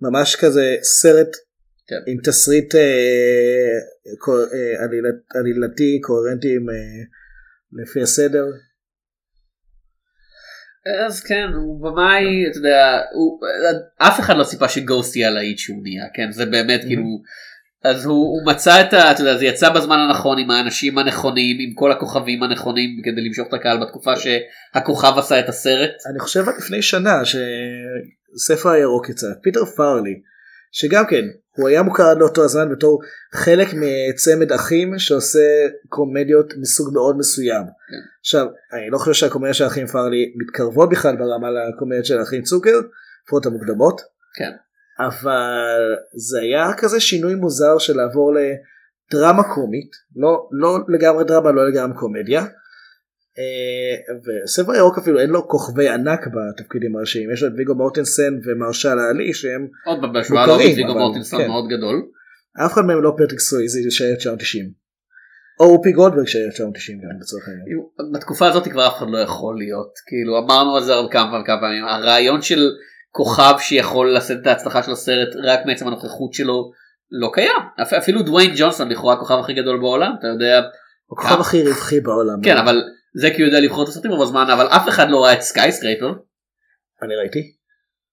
ממש כזה סרט כן. עם תסריט אה, קו- אה, עלילת- עלילתי קוהרנטי עם, אה, לפי הסדר. אז כן הוא במאי אתה יודע הוא אף אחד לא ציפה שגוסט יהיה הלהיט שהוא נהיה כן זה באמת כאילו אז הוא, הוא מצא את ה... אתה יודע זה יצא בזמן הנכון עם האנשים הנכונים עם כל הכוכבים הנכונים כדי למשוך את הקהל בתקופה שהכוכב עשה את הסרט. אני חושב על לפני שנה שספר הירוק יצא פיטר פארלי שגם כן הוא היה מוכר עד לאותו הזמן בתור חלק מצמד אחים שעושה קומדיות מסוג מאוד מסוים. עכשיו אני לא חושב שהקומדיה של האחים פארלי מתקרבות בכלל ברמה לקומדיות של האחים צוקר, לפחות המוקדמות. כן. אבל זה היה כזה שינוי מוזר של לעבור לדרמה קומית לא לא לגמרי דרמה לא לגמרי קומדיה. אה, וספר ירוק אפילו אין לו כוכבי ענק בתפקידים הראשיים יש לו את ויגו מורטנסן ומהרשלה עלי שהם עוד פעם בהשוואה לערבית ויגו מורטינסון כן. מאוד גדול. אף אחד מהם לא פטריק סוויזי של 1990. או וופי גולדברג של 1990 גם לצורך העניין. בתקופה הזאת כבר אף אחד לא יכול להיות כאילו אמרנו על זה כמה וכמה פעמים הרעיון של כוכב שיכול לשאת את ההצלחה של הסרט רק מעצם הנוכחות שלו לא קיים אפ- אפילו דוויין ג'ונסון לכאורה הכוכב הכי גדול בעולם אתה יודע הכוכב הכי רווחי בעולם. כן אבל זה כי הוא יודע לבחור את הסרטים רוב הזמן אבל אף אחד לא ראה את Skyscraper. אני ראיתי.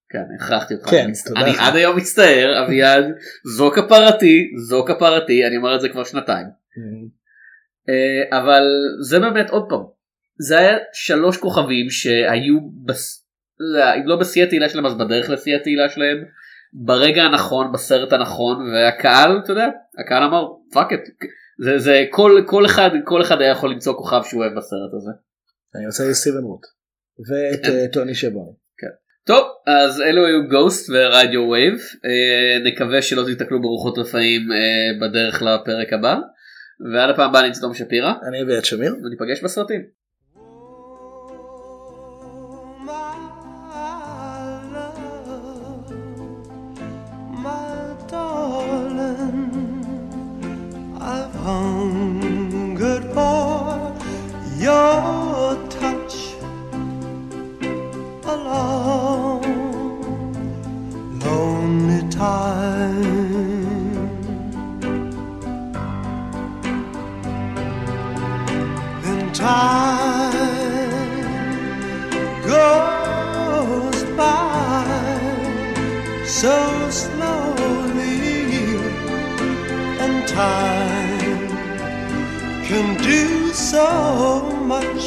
כן הכרחתי אותך כן, תודה אני. עד היום מצטער אביעד זו כפרתי זו כפרתי אני אומר את זה כבר שנתיים. אה, אבל זה באמת עוד פעם זה היה שלוש כוכבים שהיו אם לא בשיא התהילה שלהם אז בדרך לשיא התהילה שלהם ברגע הנכון בסרט הנכון והקהל אתה יודע הקהל אמר fuck את זה זה כל כל אחד כל אחד היה יכול למצוא כוכב שהוא אוהב בסרט הזה. אני רוצה את סטיבן רוט. ואת אה, טוני שבון. טוב אז אלו היו Ghost ורדיו וייב נקווה שלא תיתקלו ברוחות רפאים אה, בדרך לפרק הבא ועד הפעם הבאה נמצא תום שפירא אני אביעד שמיר. וניפגש בסרטים. Time goes by so slowly, and time can do so much.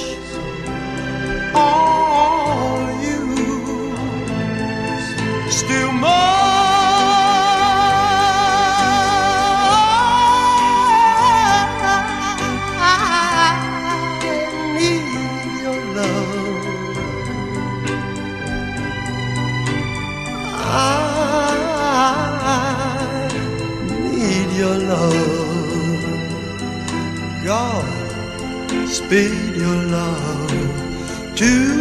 All you still more love. God, speed your love to